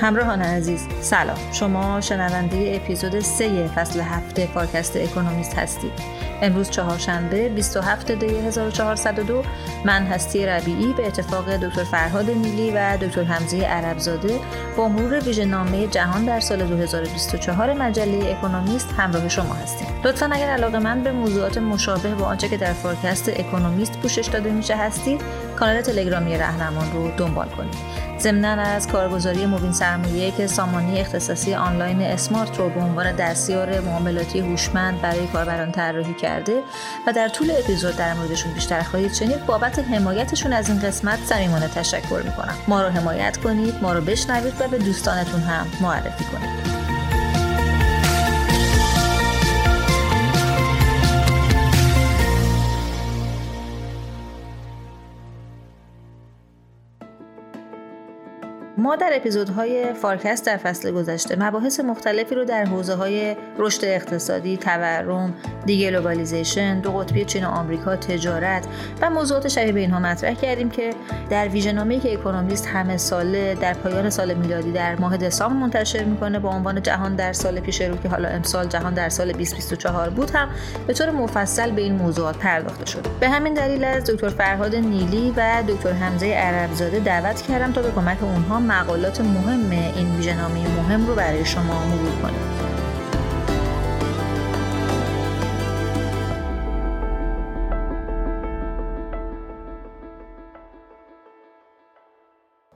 همراهان عزیز سلام. شما شنونده اپیزود 3 فصل هفت فارکست اکونومیست هستید. امروز چهارشنبه 27 دی 1402 من هستی ربیعی به اتفاق دکتر فرهاد نیلی و دکتر حمزه عربزاده با مرور ویژه‌نامه جهان در سال 2024 مجله اکونومیست همراه شما هستیم. لطفا اگر علاقه من به موضوعات مشابه با آنچه که در فارکست اکونومیست پوشش داده میشه هستید کانال تلگرامی رهنمان رو دنبال کنید. ضمنا از کارگزاری موبین سرمایه که سامانه اختصاصی آنلاین اسمارت رو به عنوان دستیار معاملاتی هوشمند برای کاربران طراحی کرده و در طول اپیزود در موردشون بیشتر خواهید شنید بابت حمایتشون از این قسمت صمیمانه تشکر می‌کنم. ما رو حمایت کنید ما رو بشنوید و به دوستانتون هم معرفی کنید. ما در اپیزودهای فارکست در فصل گذشته مباحث مختلفی رو در حوزه های رشد اقتصادی، تورم، deglobalization، دو قطبی چین و آمریکا، تجارت و موضوعات شبیه به اینها مطرح کردیم که در ویژه‌نامه‌ای که اکونومیست همه ساله در پایان سال میلادی در ماه دسامبر منتشر می‌کنه با عنوان جهان در سال پیش رو که حالا امسال جهان در سال 2024 بود هم به طور مفصل به این موضوعات پرداخته شد. به همین دلیل از دکتر فرهاد نیلی و دکتر حمزه عربزاده دعوت کردم تا به کمک اونها مقالات مهم این ویژه‌نامه مهم رو برای شما مرور کنیم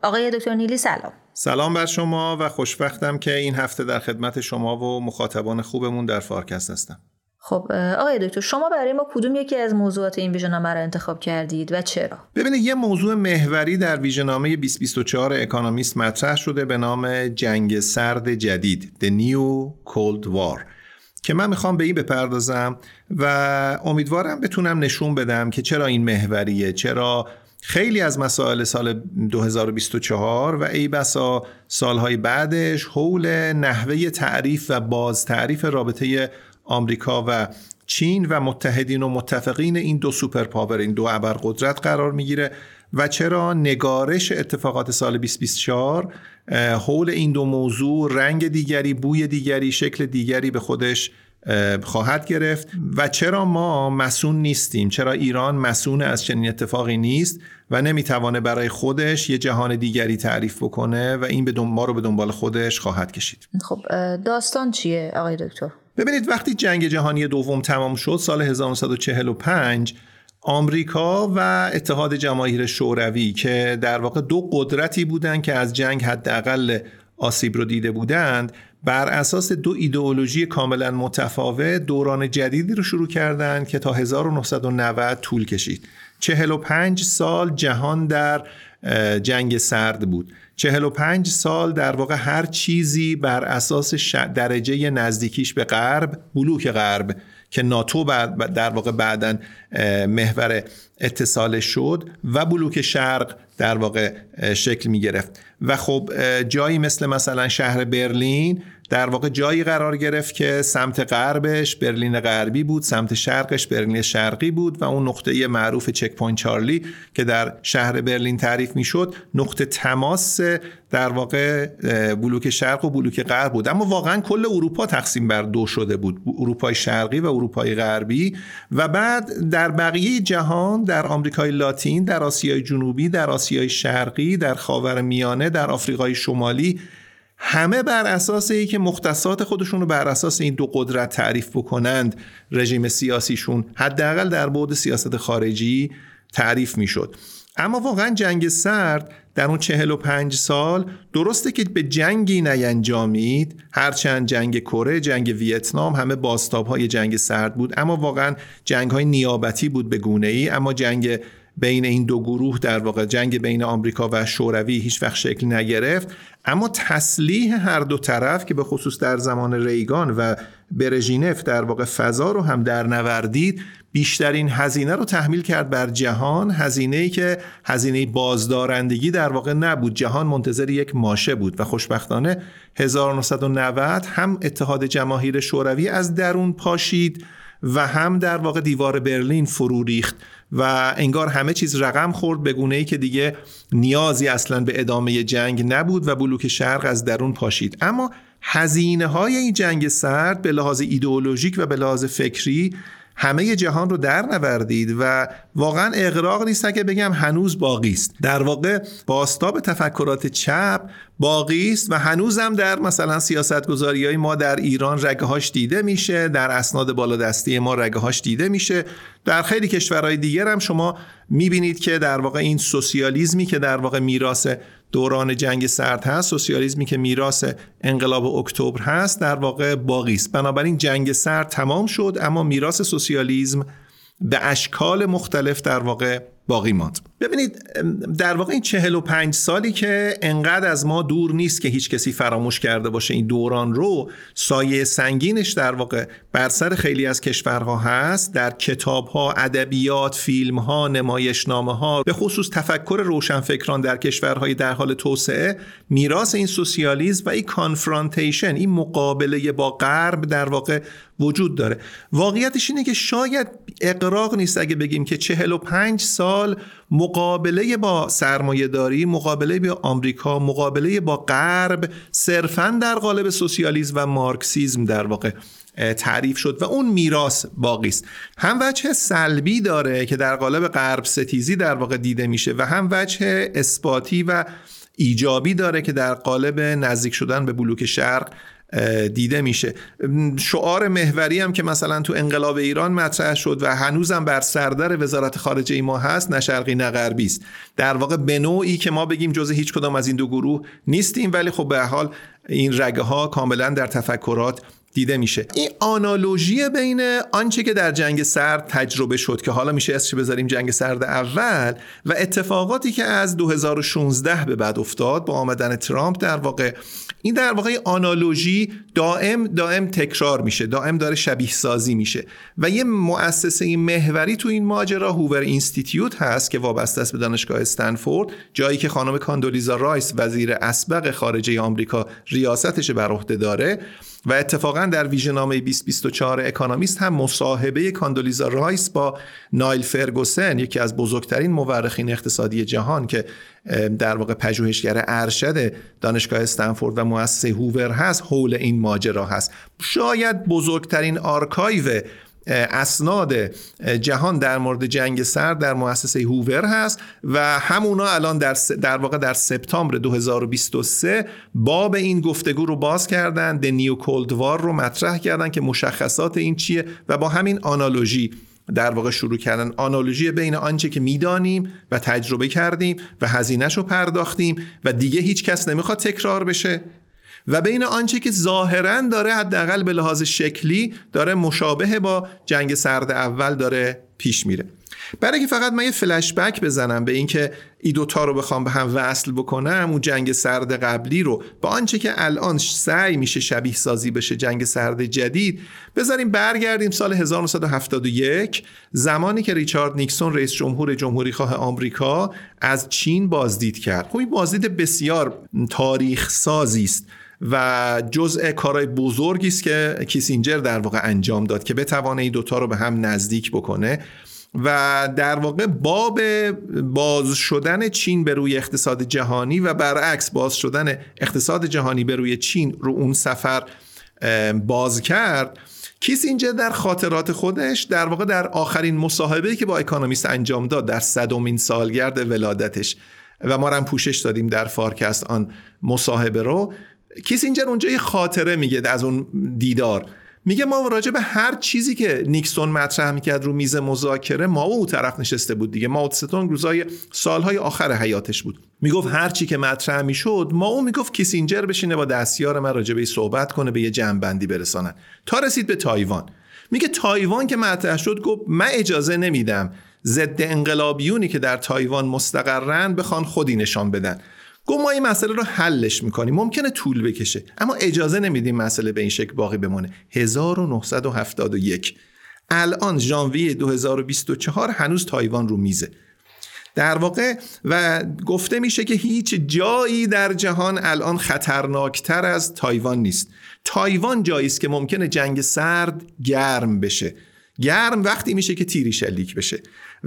آقای دکتر نیلی سلام. سلام بر شما و خوشبختم که این هفته در خدمت شما و مخاطبان خوبمون در فارکست هستم. خب آقای دکتر شما برای ما کدوم یکی از موضوعات این ویژنامه را انتخاب کردید و چرا؟ ببینید یه موضوع محوری در ویژنامه 2024 اکانومیست مطرح شده به نام جنگ سرد جدید The New Cold War که من می‌خوام به این بپردازم و امیدوارم بتونم نشون بدم که چرا این محوریه چرا خیلی از مسائل سال 2024 و ای بسا سالهای بعدش حول نحوه تعریف و باز تعریف رابطه آمریکا و چین و متحدین و متفقین این دو سوپر پاور این دو ابرقدرت قرار می‌گیره. و چرا نگارش اتفاقات سال 2024 حول این دو موضوع رنگ دیگری بوی دیگری شکل دیگری به خودش خواهد گرفت؟ و چرا ما مسون نیستیم؟ چرا ایران مسون از چنین اتفاقی نیست و نمی‌توانه برای خودش یه جهان دیگری تعریف بکنه و این به ما رو به دنبال خودش خواهد کشید؟ خب داستان چیه آقای دکتر؟ ببینید وقتی جنگ جهانی دوم تمام شد سال 1945 آمریکا و اتحاد جماهیر شوروی که در واقع دو قدرتی بودند که از جنگ حداقل آسیب رو دیده بودند بر اساس دو ایدئولوژی کاملا متفاوت دوران جدیدی رو شروع کردند که تا 1990 طول کشید. 45 سال جهان در جنگ سرد بود. 45 سال در واقع هر چیزی بر اساس درجه نزدیکیش به غرب بلوک غرب که ناتو در واقع بعدا محور اتصال شد و بلوک شرق در واقع شکل می گرفت و خب جایی مثل مثلا شهر برلین در واقع جایی قرار گرفت که سمت غربش برلین غربی بود سمت شرقش برلین شرقی بود و اون نقطه معروف Checkpoint Charlie که در شهر برلین تعریف می‌شد نقطه تماس در واقع بلوک شرق و بلوک غرب بود. اما واقعا کل اروپا تقسیم بر دو شده بود اروپای شرقی و اروپای غربی. و بعد در بقیه جهان در آمریکای لاتین در آسیای جنوبی در آسیای شرقی در خاور میانه در آفریقای شمالی همه بر اساس ای که مختصات خودشون رو بر اساس این دو قدرت تعریف بکنند رژیم سیاسیشون حداقل در بعد سیاست خارجی تعریف می‌شد. اما واقعا جنگ سرد در اون 45 سال درسته که به جنگی نینجامید هرچند جنگ کره جنگ ویتنام همه باستاب های جنگ سرد بود اما واقعا جنگ های نیابتی بود به گونه ای اما جنگ بین این دو گروه در واقع جنگ بین آمریکا و شوروی هیچ وقت شکل نگرفت. اما تسلیح هر دو طرف که به خصوص در زمان ریگان و برژینف در واقع فضا رو هم در نوردید بیشترین هزینه رو تحمیل کرد بر جهان. هزینه ای که هزینه بازدارندگی در واقع نبود. جهان منتظر یک ماشه بود و خوشبختانه 1990 هم اتحاد جماهیر شوروی از درون پاشید. و هم در واقع دیوار برلین فرو ریخت و انگار همه چیز رقم خورد به گونه ای که دیگه نیازی اصلا به ادامه جنگ نبود و بلوک شرق از درون پاشید. اما هزینه های این جنگ سرد به لحاظ ایدئولوژیک و به لحاظ فکری همه جهان رو در نوردید و واقعا اقراق نیست که بگم هنوز باقی است. در واقع باستاب تفکرات چپ باقی است و هنوزم در مثلا سیاست گذاری های ما در ایران رگه هاش دیده میشه در اسناد بالادستی ما رگه هاش دیده میشه. در خیلی کشورهای دیگر هم شما می‌بینید که در واقع این سوسیالیزمی که در واقع میراث دوران جنگ سرد هست سوسیالیزمی که میراث انقلاب اکتبر هست در واقع باقی است. بنابراین جنگ سرد تمام شد اما میراث سوسیالیزم به اشکال مختلف در واقع باقی ماند. ببینید در واقع این 45 سالی که انقدر از ما دور نیست که هیچ کسی فراموش کرده باشه این دوران رو سایه سنگینش در واقع بر سر خیلی از کشورها هست. در کتاب ها ادبیات فیلم ها نمایشنامه ها به خصوص تفکر روشنفکران در کشورهای در حال توسعه میراث این سوسیالیسم و این کانفرانتیشن این مقابله با غرب در واقع وجود داره. واقعیتش اینه که شاید اقراق نیست اگه بگیم که 45 سال مقابله با سرمایه داری مقابله با آمریکا مقابله با غرب صرفا در قالب سوسیالیسم و مارکسیزم در واقع تعریف شد و اون میراث باقی است. هم وجه سلبی داره که در قالب غرب ستیزی در واقع دیده میشه و هم وجه اثباتی و ایجابی داره که در قالب نزدیک شدن به بلوک شرق دیده میشه. شعار محوری هم که مثلا تو انقلاب ایران مطرح شد و هنوزم بر سردر وزارت خارجه ما هست نه شرقی نه غربی است. در واقع به نوعی که ما بگیم جز هیچ کدام از این دو گروه نیستیم ولی خب به حال این رگه ها کاملا در تفکرات دیده میشه. این analogy بین آنچه که در جنگ سرد تجربه شد که حالا میشه اسمش بذاریم جنگ سرد اول و اتفاقاتی که از 2016 به بعد افتاد با آمدن ترامپ در واقع این در واقع analogy دائم دائم تکرار میشه دائم داره شبیه سازی میشه. و یه مؤسسه محوری تو این ماجرا Hoover Institute هست که وابسته است به دانشگاه استنفورد جایی که خانم کاندولیزا رایس وزیر اسبق خارجه آمریکا ریاستش بر عهده داره. و اتفاقا در ویژه‌نامه 2024 اکانومیست هم مصاحبه کاندولیزا رایس با نایل فرگوسن یکی از بزرگترین مورخین اقتصادی جهان که در واقع پژوهشگر ارشد دانشگاه استنفورد و مؤسسه هوور هست حول این ماجرا هست. شاید بزرگترین آرکایو اسناد جهان در مورد جنگ سرد در مؤسسه هوور هست و همونجا الان در, در واقع در سپتامبر 2023 باب این گفتگو رو باز کردن د نیو کولد وار رو مطرح کردن که مشخصات این چیه و با همین آنالوژی در واقع شروع کردن. آنالوژی بین آنچه که می‌دانیم و تجربه کردیم و هزینهش رو پرداختیم و دیگه هیچ کس نمی‌خواد تکرار بشه. و بین آنچه که ظاهرا داره حداقل به لحاظ شکلی داره مشابه با جنگ سرد اول داره پیش میره. برای که فقط من یه فلش بک بزنم به اینکه ای دوتا رو بخوام به هم وصل بکنم اون جنگ سرد قبلی رو با آنچه که الان سعی میشه شبیه سازی بشه جنگ سرد جدید بذاریم برگردیم سال 1971 زمانی که ریچارد نیکسون رئیس جمهور جمهوری خواه آمریکا از چین بازدید کرد. خب این بازدید بسیار تاریخ سازی است. و جزء کارهای بزرگی است که کیسینجر در واقع انجام داد که بتوانه این دوتا رو به هم نزدیک بکنه و در واقع باب باز شدن چین به روی اقتصاد جهانی و برعکس باز شدن اقتصاد جهانی به روی چین رو اون سفر باز کرد کیسینجر در خاطرات خودش در واقع در آخرین مصاحبه که با اکانومیست انجام داد در صدومین سالگرد ولادتش و ما هم پوشش دادیم در فارکست آن مصاحبه رو کیسینجر اونجا یه خاطره میگه از اون دیدار. میگه ما راجع به هر چیزی که نیکسون مطرح می‌کرد رو میز مذاکره مائو طرف نشسته بود دیگه. ما تو اون روزای سالهای آخر حیاتش بود. می‌گفت هر چی که مطرح می‌شد مائو می‌گفت کیسینجر بشینه با دستیار من راجع به صحبت کنه به یه جمع‌بندی برسانن تا رسید به تایوان. میگه تایوان که مطرح شد گفت من اجازه نمیدم ضد انقلابیونی که در تایوان مستقرن بخوان خودی نشان بدن. گفت ما این مسئله رو حلش می‌کنیم. ممکنه طول بکشه. اما اجازه نمیدیم مسئله به این شکل باقی بمونه. 1971 الان ژانویه 2024 هنوز تایوان رو میزه. در واقع و گفته میشه که هیچ جایی در جهان الان خطرناکتر از تایوان نیست. تایوان جایی است که ممکنه جنگ سرد گرم بشه. گرم وقتی میشه که تیری شلیک بشه.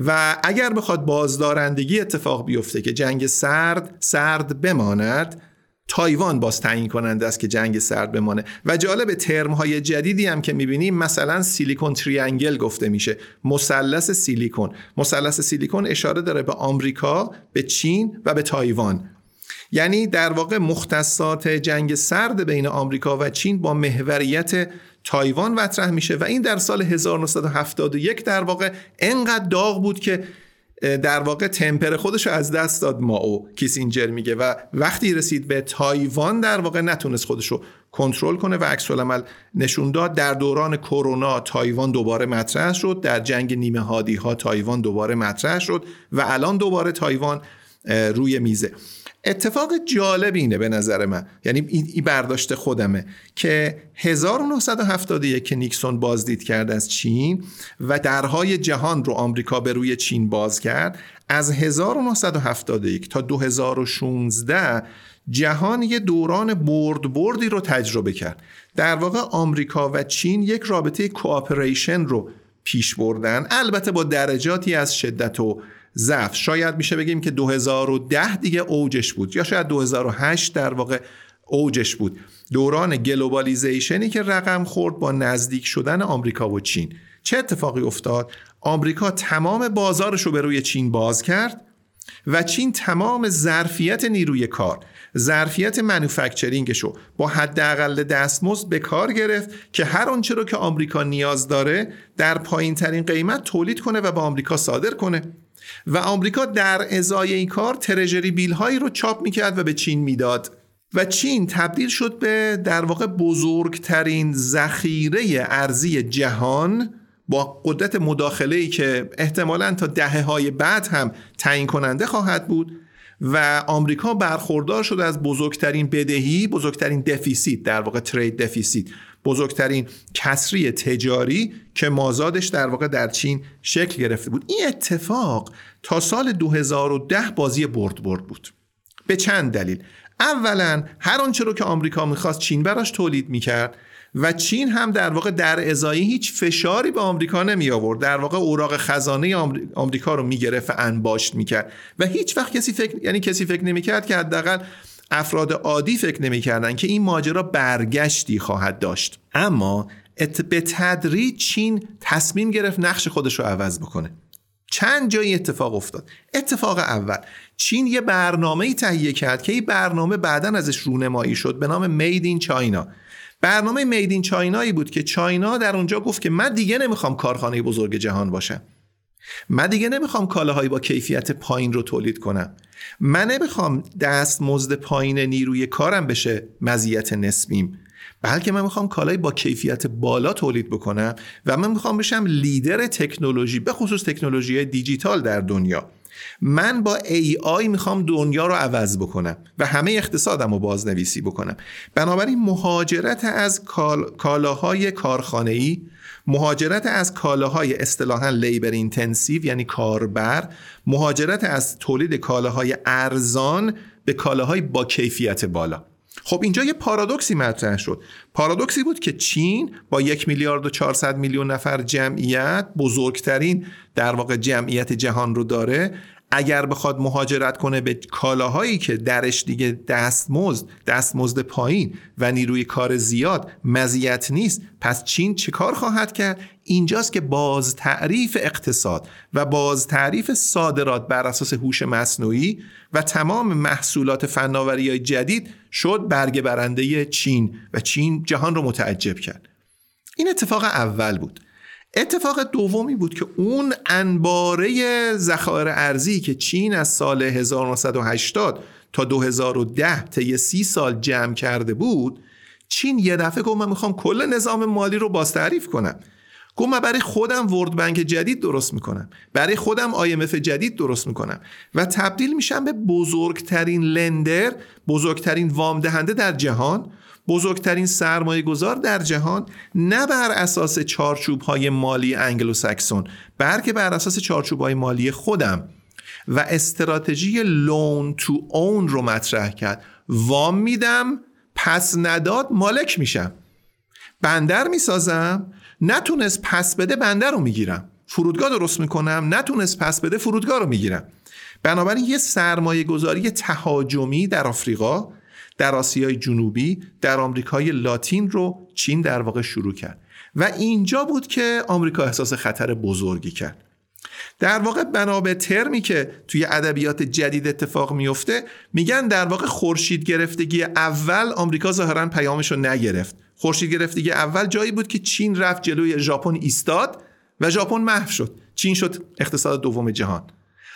و اگر بخواد بازدارندگی اتفاق بیفته که جنگ سرد سرد بماند تایوان باز تعیین کننده است که جنگ سرد بمانه. و جالب ترم های جدیدی هم که می‌بینیم مثلا silicon triangle گفته میشه. مثلث سیلیکون. مثلث سیلیکون اشاره داره به آمریکا به چین و به تایوان. یعنی در واقع مختصات جنگ سرد بین آمریکا و چین با محوریت تایوان مطرح میشه و این در سال 1971 در واقع انقدر داغ بود که در واقع temper خودش رو از دست داد مائو کیسینجر میگه و وقتی رسید به تایوان در واقع نتونست خودش رو کنترل کنه و عکس‌العمل نشون داد. در دوران کرونا تایوان دوباره مطرح شد در جنگ نیمه هادی ها تایوان دوباره مطرح شد و الان دوباره تایوان روی میزه. اتفاق جالب اینه به نظر من. یعنی این برداشت خودمه که 1971 که نیکسون بازدید کرد از چین و درهای جهان رو آمریکا به روی چین باز کرد از 1971 تا 2016 جهان یه دوران برد بردی رو تجربه کرد. در واقع آمریکا و چین یک رابطه cooperation رو پیش بردن. البته با درجاتی از شدت و ضعف. شاید میشه بگیم که 2010 دیگه اوجش بود یا شاید 2008 در واقع اوجش بود. دوران globalization ی که رقم خورد با نزدیک شدن آمریکا و چین. چه اتفاقی افتاد؟ آمریکا تمام بازارش رو به روی چین باز کرد و چین تمام ظرفیت نیروی کار ظرفیت منوفکچرینگش رو با حداقل دستمزد به کار گرفت که هر آنچه رو که آمریکا نیاز داره در پایین ترین قیمت تولید کنه و به آمریکا صادر کنه. و آمریکا در ازای این کار ترژری بیل هایی رو چاپ می‌کرد و به چین می‌داد. و چین تبدیل شد به در واقع بزرگترین ذخیره ارزی جهان با قدرت مداخله ای که احتمالا تا دهه های بعد هم تعیین کننده خواهد بود. و آمریکا برخوردار شد از بزرگترین بدهی بزرگترین دفیسیت در واقع ترید دفیسیت بزرگترین کسری تجاری که مازادش در واقع در چین شکل گرفته بود. این اتفاق تا سال 2010 بازی برد برد بود. به چند دلیل. اولا هر آنچه رو که آمریکا می‌خواست چین براش تولید می‌کرد. و چین هم در واقع در ازایی هیچ فشاری به آمریکا نمی آورد. در واقع اوراق خزانه آمریکا رو می‌گرفت و انباشت می‌کرد و هیچ وقت کسی فکر یعنی کسی فکر نمی‌کرد که حداقل افراد عادی فکر نمی‌کردن که این ماجرا برگشتی خواهد داشت. اما به تدریج چین تصمیم گرفت نقش خودش رو عوض بکنه. چند جایی اتفاق افتاد. اتفاق اول چین یه برنامه تهیه کرد که این برنامه بعدا ازش رونمایی شد به نام مید این چاینا برنامه مید این چاینایی بود که چاینا در اونجا گفت که من دیگه نمی‌خوام کارخانه بزرگ جهان باشم. من دیگه نمی‌خوام کالاهایی با کیفیت پایین رو تولید کنم. من نمی‌خوام دست مزد پایین نیروی کارم بشه مزیت نسبیم. بلکه من می‌خوام کالای با کیفیت بالا تولید بکنم و من می‌خوام بشم لیدر تکنولوژی به خصوص تکنولوژی دیجیتال در دنیا. من با آی می‌خوام دنیا رو عوض بکنم و همه اقتصادم رو بازنویسی بکنم. بنابراین مهاجرت از کالاهای کارخانه‌ای مهاجرت از کالاهای اصطلاحا labor intensive یعنی کاربر مهاجرت از تولید کالاهای ارزان به کالاهای با کیفیت بالا. خب اینجا یه پارادوکسی مطرح شد. پارادوکسی بود که چین با یک میلیارد و 400 میلیون نفر جمعیت بزرگترین در واقع جمعیت جهان رو داره اگر بخواد مهاجرت کنه به کالاهایی که درش دیگه دستمزد دستمزد پایین و نیروی کار زیاد مزیت نیست پس چین چه کار خواهد کرد؟ اینجاست که بازتعریف اقتصاد و باز تعریف صادرات بر اساس هوش مصنوعی و تمام محصولات فناوری جدید شد برگ برنده چین و چین جهان رو متعجب کرد. این اتفاق اول بود. اتفاق دومی بود که اون انباره ذخایر ارزی که چین از سال 1980 تا 2010 طی سی سال جمع کرده بود چین یه دفعه گفت من می‌خوام کل نظام مالی رو باز تعریف کنم. گفت من برای خودم ورد بنک جدید درست می‌کنم. برای خودم IMF جدید درست می‌کنم. و تبدیل میشم به بزرگترین لندر بزرگترین وام دهنده در جهان بزرگترین سرمایه گذار در جهان نه بر اساس چارچوب های مالی انگلو سکسون بلکه بر اساس چارچوب های مالی خودم. و استراتژی لون تو اون رو مطرح کرد. وام میدم پس نداد مالک میشم. بندر می‌سازم نتونست پس بده بنده رو می‌گیرم. فرودگاه درست می‌کنم نتونست پس بده فرودگاه رو می‌گیرم. بنابراین یه سرمایه گذاری تهاجمی در آفریقا در آسیای جنوبی در آمریکای لاتین رو چین در واقع شروع کرد. و اینجا بود که آمریکا احساس خطر بزرگی کرد. در واقع بنا به ترمی که توی ادبیات جدید اتفاق میفته میگن در واقع خورشید گرفتگی اول آمریکا ظاهرا پیامش رو نگرفت. خورشید گرفتگی اول جایی بود که چین رفت جلوی ژاپن ایستاد و ژاپن محو شد. چین شد اقتصاد دوم جهان.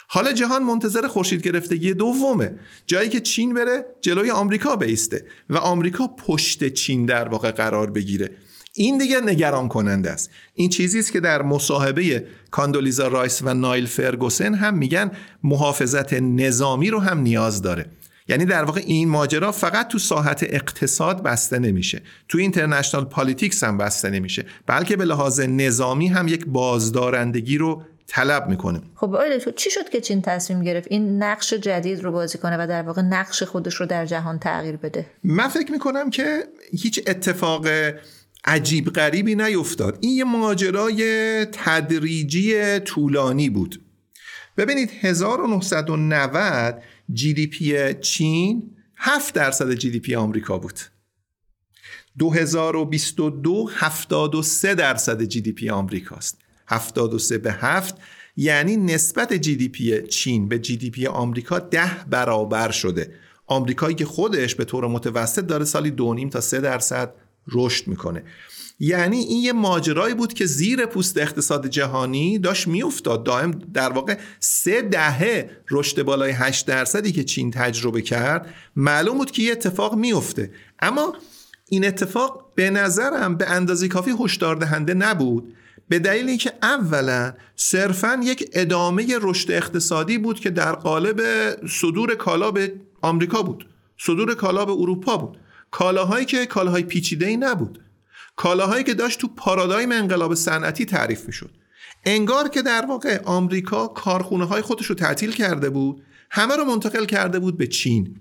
حالا جهان منتظر خورشید گرفتگی دومه. جایی که چین بره جلوی آمریکا بیسته و آمریکا پشت چین در واقع قرار بگیره. این دیگه نگران کننده است. این چیزی است که در مصاحبه کاندولیزا رایس و نایل فرگوسن هم میگن محافظت نظامی رو هم نیاز داره. یعنی در واقع این ماجرا فقط تو ساحت اقتصاد بسته نمیشه. تو international politics هم بسته نمیشه. بلکه به لحاظ نظامی هم یک بازدارندگی رو طلب می‌کنه. خب آیده چی شد که چین تصمیم گرفت این نقش جدید رو بازی کنه و در واقع نقش خودش رو در جهان تغییر بده؟ من فکر می‌کنم که هیچ اتفاق عجیب غریبی نیفتاد. این یه ماجرای تدریجی طولانی بود. ببینید 1990 GDP چین 7 درصد GDP آمریکا بود. 2022 73 درصد GDP آمریکاست. 73 به 7 یعنی نسبت GDP چین به GDP آمریکا ده برابر شده. آمریکایی که خودش به طور متوسط داره سالی دو تا 3 درصد رشد می‌کنه. یعنی این یه ماجرایی بود که زیر پوست اقتصاد جهانی داشت میافتاد. دائم در واقع سه دهه رشد بالای 8 درصدی که چین تجربه کرد معلوم بود که یه اتفاق میفته اما این اتفاق به نظرم به اندازه کافی هشدار دهنده نبود. به دلیل اینکه اولا صرفا یک ادامه رشد اقتصادی بود که در قالب صدور کالا به آمریکا بود. صدور کالا به اروپا بود. کالاهایی که کالاهای پیچیده ای نبود. کالاهایی که داشت تو پارادایم انقلاب صنعتی تعریف می‌شد. انگار که در واقع آمریکا کارخونه های خودش رو تعطیل کرده بود همه رو منتقل کرده بود به چین.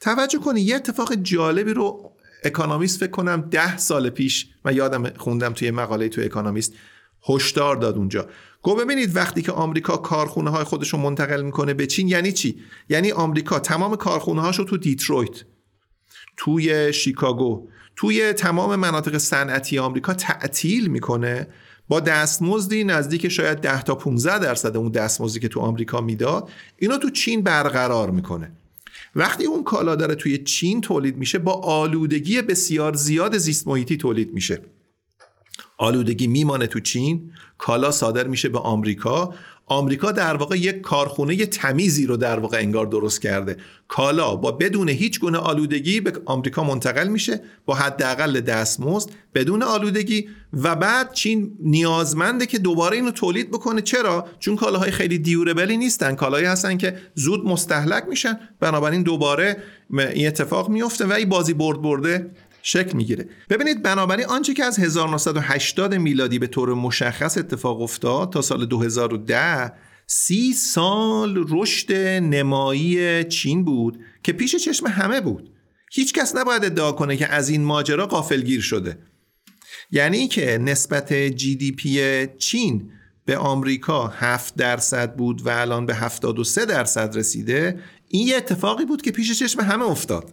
توجه کنی یه اتفاق جالبی رو اکانومیست فکر کنم ده سال پیش من یادم خوندم توی مقاله توی اکانومیست هشدار داد اونجا. گفت ببینید وقتی که آمریکا کارخونه های خودش رو منتقل می‌کنه به چین یعنی چی؟ یعنی آمریکا تمام کارخونه هاش رو تو دیترویت توی شیکاگو توی تمام مناطق صنعتی آمریکا تعطیل می‌کنه با دستمزدی نزدیک شاید 10 تا 15 درصد اون دستمزدی که تو آمریکا می‌داد اینو تو چین برقرار می‌کنه. وقتی اون کالا داره توی چین تولید میشه با آلودگی بسیار زیاد زیست محیطی تولید میشه. آلودگی میمانه تو چین کالا صادر میشه به آمریکا. آمریکا در واقع یک کارخونه تمیزی رو در واقع انگار درست کرده. کالا با بدون هیچ گونه آلودگی به آمریکا منتقل میشه با حداقل دستمزد بدون آلودگی و بعد چین نیازمنده که دوباره اینو تولید بکنه. چرا؟ چون کالاهای خیلی دیوربلی نیستن. کالاهایی هستن که زود مستحلک میشن. بنابراین دوباره این اتفاق میفته و این بازی برد برده شکل می‌گیره. ببینید بنابراین آنچه که از 1980 میلادی به طور مشخص اتفاق افتاد تا سال 2010 سی سال رشد نمایی چین بود که پیش چشم همه بود. هیچ کس نباید ادعا کنه که از این ماجرا قافلگیر شده. یعنی که نسبت جی دی پی چین به آمریکا 7 درصد بود و الان به 73 درصد رسیده این یه اتفاقی بود که پیش چشم همه افتاد.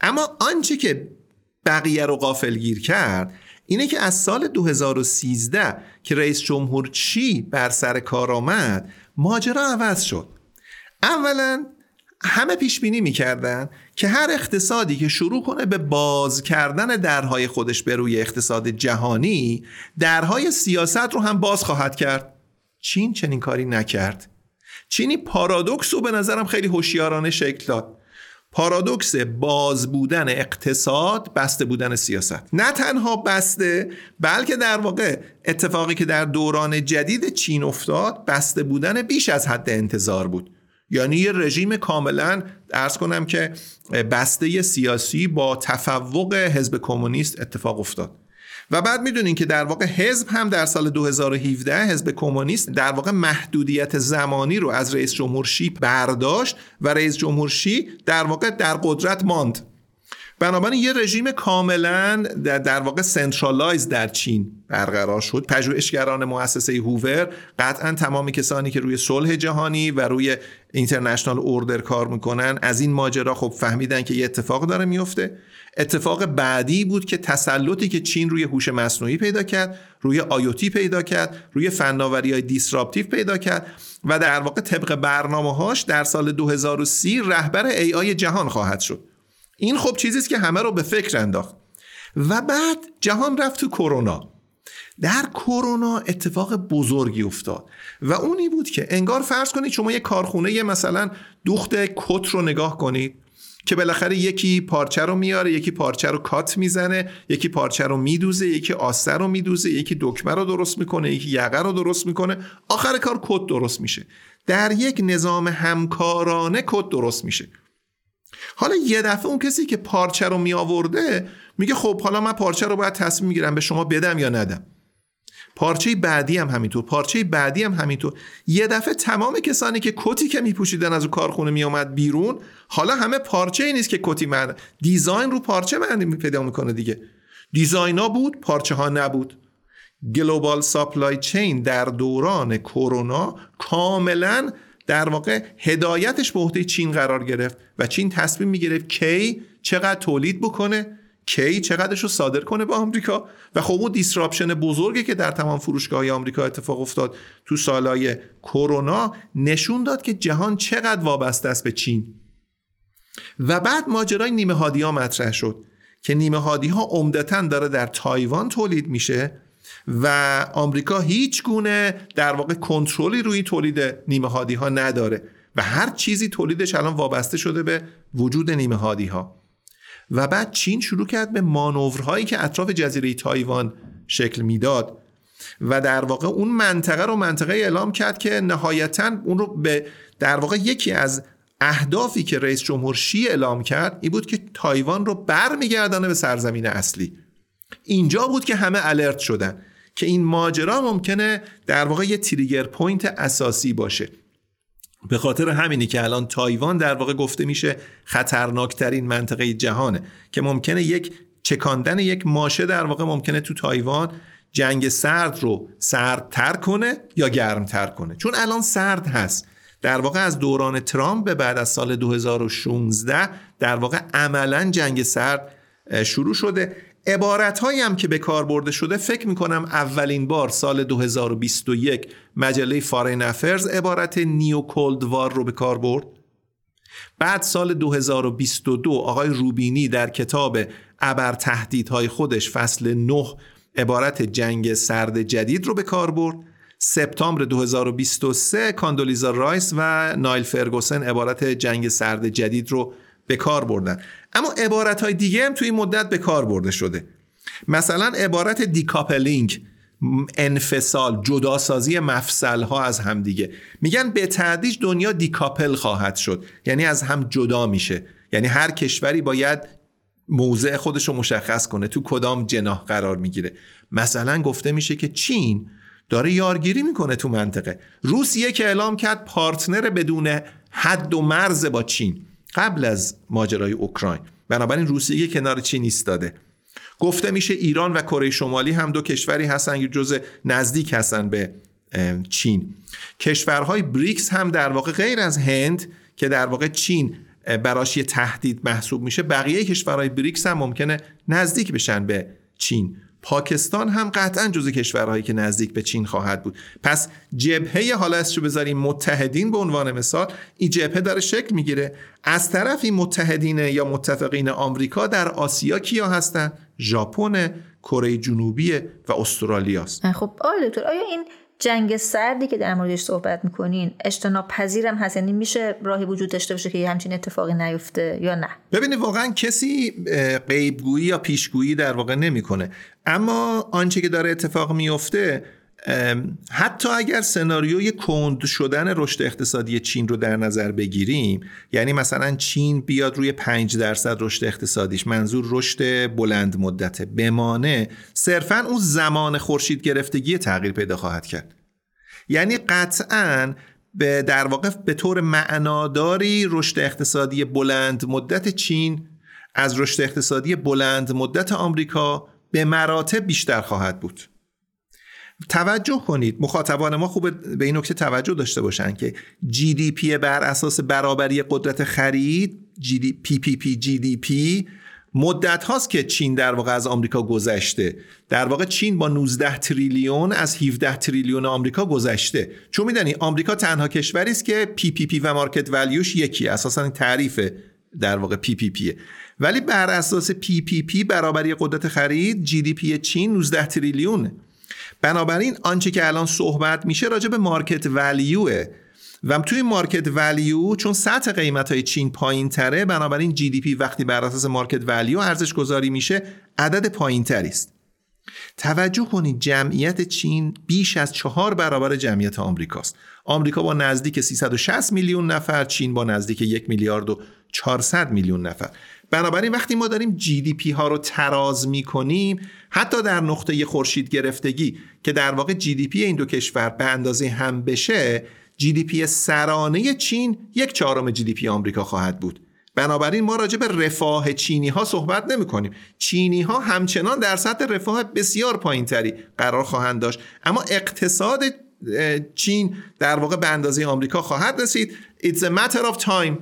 اما آنچه که بقیه رو قافل گیر کرد اینه که از سال 2013 که رئیس جمهور چی بر سر کار آمد ماجرا عوض شد. اولا همه پیش بینی می‌کردن که هر اقتصادی که شروع کنه به باز کردن درهای خودش به روی اقتصاد جهانی درهای سیاست رو هم باز خواهد کرد. چین چنین کاری نکرد. چینی پارادوکس رو به نظرم خیلی هوشیارانه شکل داد. پارادوکس باز بودن اقتصاد بسته بودن سیاست. نه تنها بسته بلکه در واقع اتفاقی که در دوران جدید چین افتاد بسته بودن بیش از حد انتظار بود. یعنی یه رژیم کاملا ارز کنم که بسته سیاسی با تفوق حزب کمونیست اتفاق افتاد. و بعد می‌دونین که در واقع حزب هم در سال 2017 حزب کمونیست در واقع محدودیت زمانی رو از رئیس جمهور شی برداشت و رئیس جمهور شی در واقع در قدرت ماند. بنابراین یه رژیم کاملا در, در واقع centralized در چین برقرار شد. پژوهشگران مؤسسه هوور قطعا تمام کسانی که روی صلح جهانی و روی international order کار می‌کنن از این ماجرا خب فهمیدن که یه اتفاق داره میفته اتفاق بعدی بود که تسلطی که چین روی هوش مصنوعی پیدا کرد روی آیوتی پیدا کرد روی فناوری های دیسراپتیو پیدا کرد و در واقع طبق برنامه هاش در سال 2030 رهبر ای آی جهان خواهد شد. این خب چیزی است که همه رو به فکر انداخت. و بعد جهان رفت تو کرونا. در کرونا اتفاق بزرگی افتاد. و اونی بود که انگار فرض کنید شما یه کارخونه یه مثلا دوخت کت رو نگاه کنید که بالاخره یکی پارچه رو میاره یکی پارچه رو کات می‌زنه یکی پارچه رو میدوزه یکی آستر رو میدوزه یکی دکمه رو درست می‌کنه یکی یقه رو درست می‌کنه. آخر کار کت درست میشه. در یک نظام همکارانه کت درست میشه. حالا یه دفعه اون کسی که پارچه رو می آورده میگه خب حالا من پارچه رو باید تصمیم می‌گیرم به شما بدم یا ندم. پارچه بعدی هم همینطور پارچه بعدی هم همینطور. یه دفعه تمام کسانی که کتی که میپوشیدن از اون کارخونه میامد بیرون حالا همه پارچه ای نیست که کتی من دیزاین رو پارچه معنی پیدا می‌کنه دیگه. دیزاینا بود پارچه ها نبود. گلوبال ساپلای چین در دوران کرونا کاملا در واقع هدایتش به عهده چین قرار گرفت و چین تصمیم می‌گرفت کی چقدر تولید بکنه کی چقدرش رو صادر کنه به آمریکا. و خب اون دیسراپشن بزرگی که در تمام فروشگاه آمریکا اتفاق افتاد تو سالهای کرونا نشون داد که جهان چقدر وابسته است به چین. و بعد ماجرای نیمه هادی ها مطرح شد که نیمه هادی ها عمدتا داره در تایوان تولید میشه و آمریکا هیچ گونه در واقع کنترلی روی تولید نیمه هادی ها نداره و هر چیزی تولیدش الان وابسته شده به وجود نیمه هادی ها و بعد چین شروع کرد به مانورهایی که اطراف جزیره تایوان شکل می‌داد و در واقع اون منطقه رو منطقه اعلام کرد که نهایتا اون رو به در واقع یکی از اهدافی که رئیس جمهور شی اعلام کرد این بود که تایوان رو برمیگردانه به سرزمین اصلی. اینجا بود که همه alert شدن که این ماجرا ممکنه در واقع یه trigger point اساسی باشه. به خاطر همینی که الان تایوان در واقع گفته میشه خطرناکترین منطقه جهانه که ممکنه یک چکاندن یک ماشه در واقع ممکنه تو تایوان جنگ سرد رو سردتر کنه یا گرمتر کنه. چون الان سرد هست. در واقع از دوران ترامپ به بعد از سال 2016 در واقع عملا جنگ سرد شروع شده. عبارت هم که به کار برده شده فکر می کنم اولین بار سال 2021 مجله فارین افرز عبارت نیو کولد رو به کار برد. بعد سال 2022 آقای روبینی در کتاب ابر تهدیدهای خودش فصل 9 عبارت جنگ سرد جدید رو به کار برد. سپتامبر 2023 کاندولیزا رایس و نایل فرگوسن عبارت جنگ سرد جدید رو به کار بردن. اما عبارت های دیگه هم توی این مدت به کار برده شده. مثلا عبارت decoupling انفصال جداسازی مفصل ها از هم دیگه. میگن به تدریج دنیا دیکاپل خواهد شد. یعنی از هم جدا میشه. یعنی هر کشوری باید موضع خودش رو مشخص کنه. تو کدام جناح قرار می‌گیره. مثلا گفته میشه که چین داره یارگیری می‌کنه تو منطقه. روسیه که اعلام کرد پارتنر بدون حد و مرز با چین. قبل از ماجرای اوکراین. بنابراین روسیه کنار چین ایستاده گفته میشه ایران و کره شمالی هم دو کشوری هستن که جز نزدیک هستن به چین. کشورهای بریکس هم در واقع غیر از هند که در واقع چین براش یه تهدید محسوب میشه بقیه کشورهای بریکس هم ممکنه نزدیک بشن به چین. پاکستان هم قطعا جزو کشورهایی که نزدیک به چین خواهد بود. پس جبهه حالا رو بذاریم؟ متحدین به عنوان مثال. این جبهه داره شکل می‌گیره. از طرف این متحدین یا متفقین آمریکا در آسیا کیا هستن؟ ژاپن کره جنوبی و استرالیا است خب آقای دکتر آیا این جنگ سردی که در موردش صحبت می‌کنین اجتناب پذیرم هست؟ یعنی میشه راهی وجود داشته باشه که همچین اتفاقی نیفته یا نه؟ ببینید واقعا کسی غیبگویی یا پیشگویی در واقع نمی‌کنه. اما آنچه که داره اتفاق میفته حتی اگر سناریوی کند شدن رشد اقتصادی چین رو در نظر بگیریم یعنی مثلا چین بیاد روی 5 درصد رشد اقتصادیش منظور رشد بلند مدته بمانه صرفا اون زمان خورشید گرفتگی تغییر پیدا خواهد کرد. یعنی قطعا به در واقع به طور معناداری رشد اقتصادی بلند مدت چین از رشد اقتصادی بلند مدت آمریکا به مراتب بیشتر خواهد بود. توجه کنید مخاطبان ما خوب به این نکته توجه داشته باشن که GDP بر اساس برابری قدرت خرید جی دی پی پی پی جی دی پی مدت هاست که چین در واقع از آمریکا گذشته. در واقع چین با 19 تریلیون از 17 تریلیون آمریکا گذشته. چون می‌دونی آمریکا تنها کشوری است که PPP و market value ش یکی اساسا تعریف در واقع PPP ه ولی بر اساس PPP برابری قدرت خرید GDP چین 19 تریلیونه. بنابراین آنچه که الان صحبت میشه راجع به market value ه و توی market value چون سطح قیمت های چین پایین تره بنابراین GDP وقتی بر اساس market value ارزش گذاری میشه عدد پایین تری است. توجه کنید جمعیت چین بیش از چهار برابر جمعیت آمریکاست آمریکا با نزدیک 360 میلیون نفر چین با نزدیک یک میلیارد و 400 میلیون نفر. بنابراین وقتی ما داریم GDP ها رو تراز می کنیم حتی در نقطه خورشید گرفتگی که در واقع GDP این دو کشور به اندازه هم بشه GDP سرانه چین یک چهارم GDP آمریکا خواهد بود. بنابراین ما راجع به رفاه چینی ها صحبت نمی کنیم چینی ها همچنان در سطح رفاه بسیار پایین تری قرار خواهند داشت. اما اقتصاد چین در واقع به اندازه آمریکا خواهد رسید. It's a matter of time.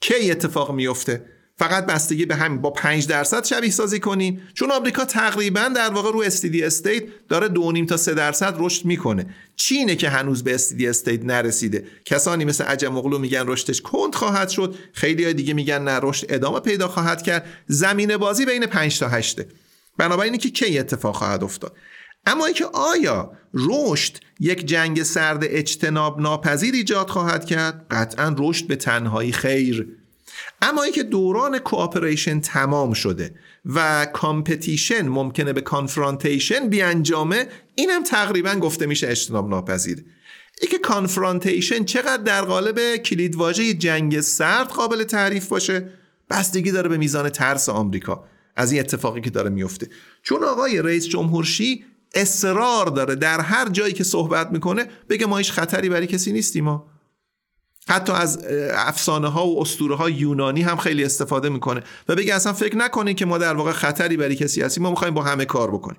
کی اتفاق میفته فقط بستگی به همین با 5 درصد شبیه سازی کنیم. چون آمریکا تقریبا در واقع رو steady state داره 2.5 تا 3 درصد رشد می‌کنه. چینه که هنوز به steady state نرسیده. کسانی مثل عجم اغلو میگن رشدش کند خواهد شد. خیلی های دیگه میگن نه رشد ادامه پیدا خواهد کرد. زمین بازی بین 5 تا 8 بنابراین که کی اتفاق خواهد افتاد؟ اما اینکه آیا رشد یک جنگ سرد اجتناب ناپذیر ایجاد خواهد کرد؟ قطعا رشد به تنهایی خیر. اما اینکه دوران cooperation تمام شده و competition ممکنه به confrontation بیانجامه این هم تقریبا گفته میشه اجتناب ناپذیر. اینکه confrontation چقدر در قالب کلیدواژه جنگ سرد قابل تعریف باشه بستگی داره به میزان ترس آمریکا از این اتفاقی که داره میفته. چون آقای رئیس جمهور شی اصرار داره در هر جایی که صحبت می‌کنه بگه ما هیچ خطری برای کسی نیستیم ما حتی از افسانه ها و اسطوره ها یونانی هم خیلی استفاده می‌کنه. و بگه اصلا فکر نکنید که ما در واقع خطری برای کسی هستیم ما می‌خوایم با همه کار بکنیم.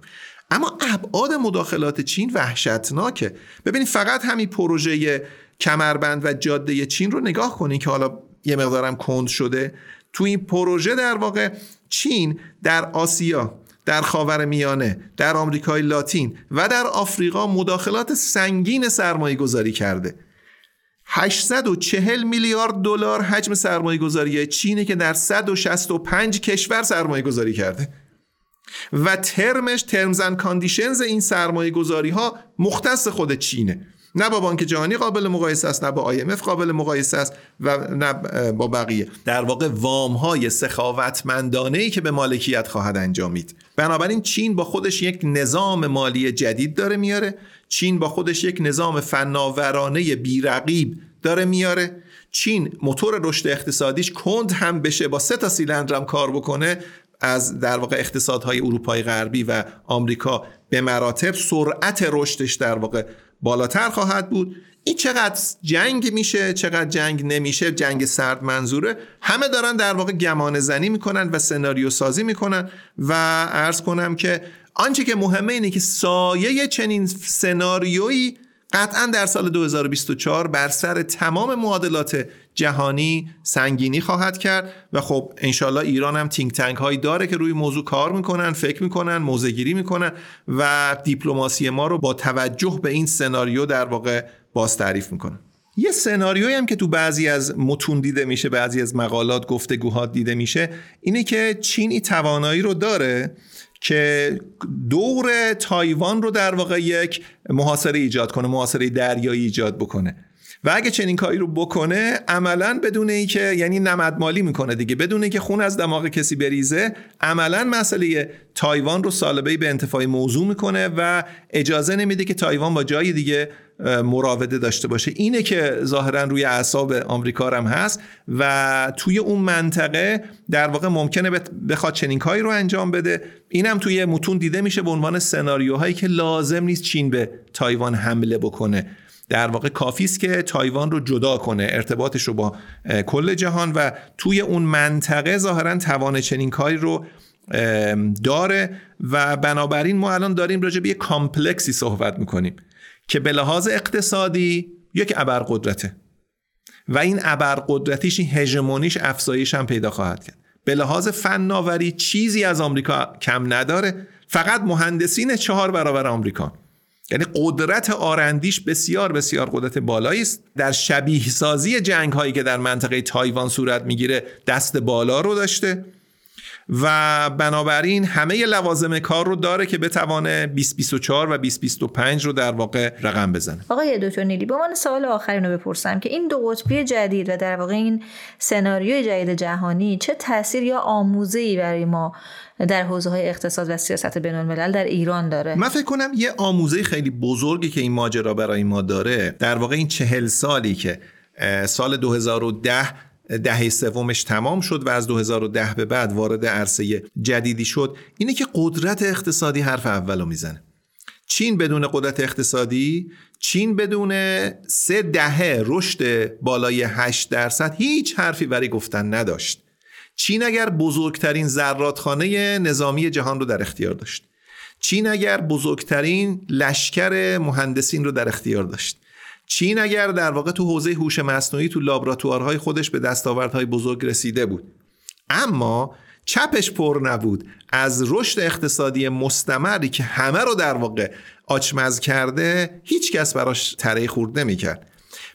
اما ابعاد مداخلات چین وحشتناکه. ببینید فقط همین پروژه کمربند و جاده چین رو نگاه کنید که حالا یه مقدارم کند شده. تو این پروژه در واقع چین در آسیا در خاور میانه در آمریکای لاتین و در آفریقا مداخلات سنگین سرمایه گذاری کرده. 840 میلیارد دلار حجم سرمایه گذاری چینه که در 165 کشور سرمایه گذاری کرده. و term ش terms and conditions این سرمایه گذاری ها مختص خود چینه. نه با بانک جهانی قابل مقایسه است نه با IMF قابل مقایسه است و نه با بقیه. در واقع وام های سخاوتمندانه ای که به مالکیت خواهد انجامید. بنابراین چین با خودش یک نظام مالی جدید داره میاره چین با خودش یک نظام فناورانه بیرقیب داره میاره. چین موتور رشد اقتصادیش کند هم بشه با سه تا سیلندر هم کار بکنه. از در واقع اقتصادهای اروپای غربی و آمریکا به مراتب سرعت رشدش در واقع بالاتر خواهد بود. این چقدر جنگ میشه چقدر جنگ نمیشه جنگ سرد منظوره همه دارن در واقع گمان زنی می‌کنن و سناریو سازی می‌کنن. و عرض کنم که آنچه که مهمه اینه که سایه چنین سناریویی قطعا در سال 2024 بر سر تمام معادلات جهانی سنگینی خواهد کرد و خب انشالله ایران هم تینک تنگ هایی داره که روی موضوع کار می‌کنن فکر می‌کنن موزگیری می‌کنن و دیپلماسی ما رو با توجه به این سناریو در واقع باز تعریف می‌کنن یه سناریویی هم که تو بعضی از متون دیده میشه بعضی از مقالات گفتگوها دیده میشه اینه که چین این توانایی رو داره که دور تایوان رو در واقع یک محاصره ایجاد کنه محاصره دریایی ایجاد بکنه. و اگه چنین کاری رو بکنه عملا بدون اینکه یعنی نمدمالی می‌کنه دیگه. بدون اینکه خون از دماغ کسی بریزه عملا مسئله تایوان رو سالبه به انتفاعی موضوع می‌کنه و اجازه نمیده که تایوان با جای دیگه مراوده داشته باشه. اینه که ظاهرا روی اعصاب آمریکا هم هست و توی اون منطقه در واقع ممکنه بخواد چنین کاری رو انجام بده. اینم توی متون دیده میشه به عنوان سناریوهایی که لازم نیست چین به تایوان حمله بکنه. در واقع کافی است که تایوان رو جدا کنه ارتباطش رو با کل جهان و توی اون منطقه ظاهرا توان چنین کاری رو داره و بنابراین ما الان داریم راجع به یه complex ی صحبت می‌کنیم. که به لحاظ اقتصادی یک ابرقدرته. و این ابرقدرتیش این هژمونیش افزایش هم پیدا خواهد کرد. به لحاظ فناوری چیزی از آمریکا کم نداره. فقط مهندسین چهار برابر آمریکا. یعنی قدرت آرندیش بسیار بسیار قدرت بالایی است. در شبیه سازی جنگ هایی که در منطقه تایوان صورت می‌گیره دست بالا رو داشته. و بنابراین همه لوازم کار رو داره که بتوانه 2024 و 2025 رو در واقع رقم بزنه. آقای دکتر نیلی به من سوال آخرین رو بپرسم که این دو قطبی جدید و در واقع این سناریوی جدید جهانی چه تاثیر یا آموزه‌ای برای ما در حوزه های اقتصاد و سیاست بین الملل در ایران داره؟ من فکر کنم یه آموزه خیلی بزرگی که این ماجرا برای ما داره در واقع این چهل سالی که سال 2010 دهه سومش تمام شد و از 2010 به بعد وارد عرصه جدیدی شد. اینه که قدرت اقتصادی حرف اولو می‌زنه. چین بدون قدرت اقتصادی چین بدون سه دهه رشد بالای 8 درصد هیچ حرفی برای گفتن نداشت. چین اگر بزرگترین زرادخانه نظامی جهان رو در اختیار داشت. چین اگر بزرگترین لشکر مهندسین رو در اختیار داشت. چین اگر در واقع تو حوزه هوش مصنوعی تو لابراتوارهای خودش به دستاوردهای بزرگ رسیده بود. اما چپش پر نبود. از رشد اقتصادی مستمری که همه رو در واقع آچمز کرده هیچ کس براش تره خورد نمی‌کرد.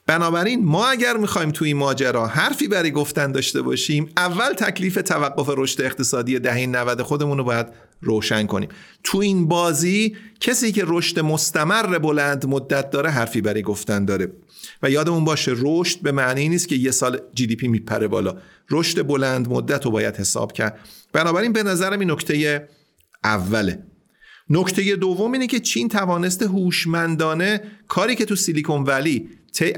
بنابراین ما اگر می‌خوایم توی این ماجرا حرفی برای گفتن داشته باشیم اول تکلیف توقف رشد اقتصادی دهه 90 خودمون رو باید روشن کنیم. تو این بازی کسی که رشد مستمر بلند مدت داره حرفی برای گفتن داره. و یادمون باشه رشد به معنی نیست که یه سال جی دی پی میپره بالا. رشد بلند مدت رو باید حساب کرد. بنابراین به نظرم این نکته اوله. نکته دوم اینه که چین توانسته هوشمندانه کاری که تو سیلیکون ولی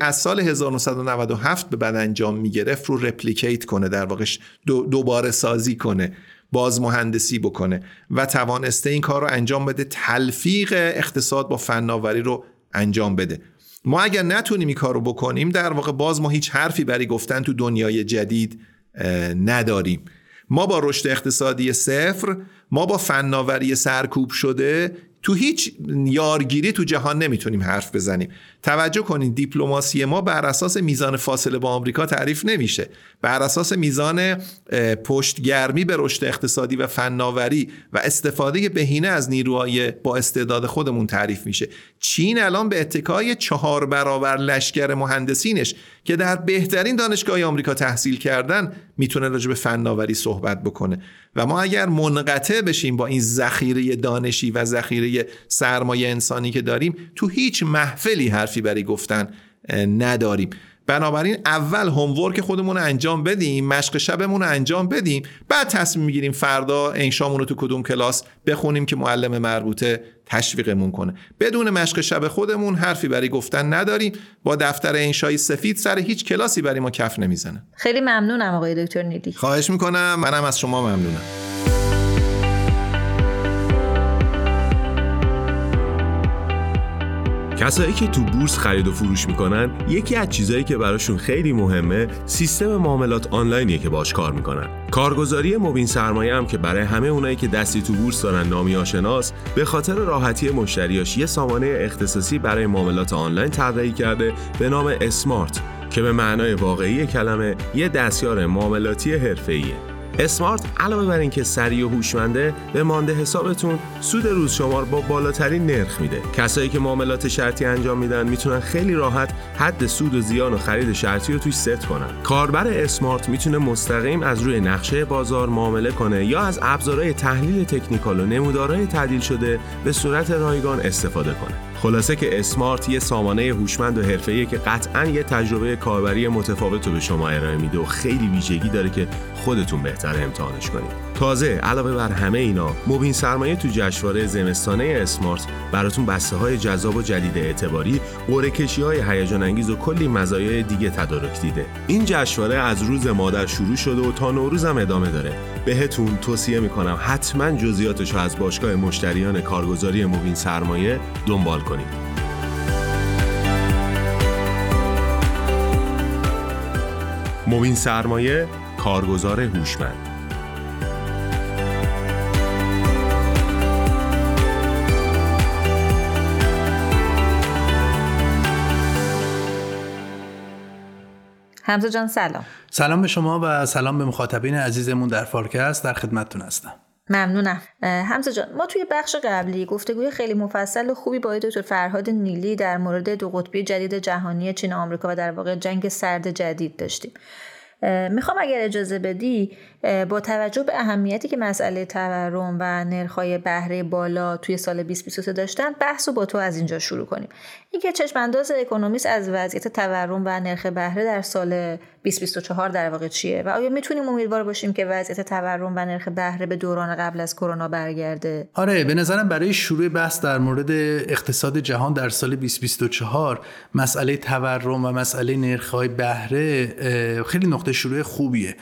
از سال 1997 به بعد انجام می‌گرفت رو رپلیکیت کنه در واقع دوباره سازی کنه. باز مهندسی بکنه و توانسته این کار رو انجام بده تلفیق اقتصاد با فناوری رو انجام بده. ما اگر نتونیم این کار رو بکنیم در واقع باز ما هیچ حرفی برای گفتن تو دنیای جدید نداریم. ما با رشد اقتصادی صفر ما با فناوری سرکوب شده تو هیچ یارگیری تو جهان نمی‌تونیم حرف بزنیم. توجه کنید دیپلماسی ما بر اساس میزان فاصله با آمریکا تعریف نمیشه. بر اساس میزان پشتگرمی به رشد اقتصادی و فناوری و استفاده بهینه از نیروهای با استعداد خودمون تعریف میشه. چین الان به اتکای چهار برابر لشکر مهندسینش که در بهترین دانشگاه آمریکا تحصیل کردن می‌تونه راجع به فناوری صحبت بکنه. و ما اگر منقطع بشیم با این ذخیره دانشی و ذخیره سرمایه انسانی که داریم تو هیچ محفلی حرفی برای گفتن نداریم. بنابراین اول هومورک خودمون رو انجام بدیم مشق شبمون رو انجام بدیم بعد تصمیم می‌گیریم فردا انشامون رو تو کدوم کلاس بخونیم که معلم مربوطه تشویقمون کنه. بدون مشق شب خودمون حرفی برای گفتن نداریم. با دفتر انشایی سفید سر هیچ کلاسی برای ما کف نمی‌زنه. خیلی ممنونم آقای دکتر نیدی خواهش می‌کنم. منم از شما ممنونم. کسایی که تو بورس خرید و فروش می‌کنن یکی از چیزایی که براشون خیلی مهمه سیستم معاملات آنلاینیه که باش کار می‌کنن. کارگزاری مبین سرمایه هم که برای همه اونایی که دستی تو بورس دارن نامی آشناس به خاطر راحتی مشتریاش یه سامانه اختصاصی برای معاملات آنلاین طراحی کرده به نام اسمارت که به معنای واقعی کلمه یه دستیار معاملاتی حرفه‌ایه. اسمارت علاوه بر اینکه سریع و هوشمنده به مانده حسابتون سود روز شمار با بالاترین نرخ میده. کسایی که معاملات شرطی انجام میدن می‌تونن خیلی راحت حد سود و زیان و خرید شرطی رو توش ست کنن. کاربر اسمارت می‌تونه مستقیم از روی نقشه بازار معامله کنه یا از ابزارهای تحلیل تکنیکال و نمودارهای تعدیل شده به صورت رایگان استفاده کنه. خلاصه که اسمارت یه سامانه هوشمند و حرفه‌ایه که قطعا یه تجربه کاربری متفاوت رو به شما ارائه میده و خیلی ویژگی داره که خودتون بهتر امتحانش کنید. تازه علاوه بر همه اینا مبین سرمایه تو جشنواره زمستانه اسمارت براتون بسته های جذاب و جدید اعتباری قرعه کشی های هیجان انگیز و کلی مزایای دیگه تدارک دیده. این جشنواره از روز مادر شروع شده و تا نوروز هم ادامه داره. بهتون توصیه می‌کنم حتما جزئیاتش رو از باشگاه مشتریان کارگزاری مبین سرمایه دنبال کنید. مبین سرمایه کارگزار هوشمند. حمزه جان سلام. سلام به شما و سلام به مخاطبین عزیزمون در فارکست در خدمتتون هستم. ممنونم. حمزه جان ما توی بخش قبلی گفتگوی خیلی مفصل و خوبی با دکتر فرهاد نیلی در مورد دو قطبی جدید جهانی چین و آمریکا و در واقع جنگ سرد جدید داشتیم. می‌خوام اگر اجازه بدی با توجه به اهمیتی که مسئله تورم و نرخ‌های بهره بالا توی سال 2023 داشتن بحث رو با تو از اینجا شروع کنیم. اینکه چشم انداز اکونومیست از وضعیت تورم و نرخ بهره در سال 2024 در واقع چیه؟ و آیا می‌تونیم امیدوار باشیم که وضعیت تورم و نرخ بهره به دوران قبل از کرونا برگرده؟ آره به نظرم برای شروع بحث در مورد اقتصاد جهان در سال 2024 مسئله تورم و مسئله نرخ‌های بهره خیلی نقطه شروع خوبیه.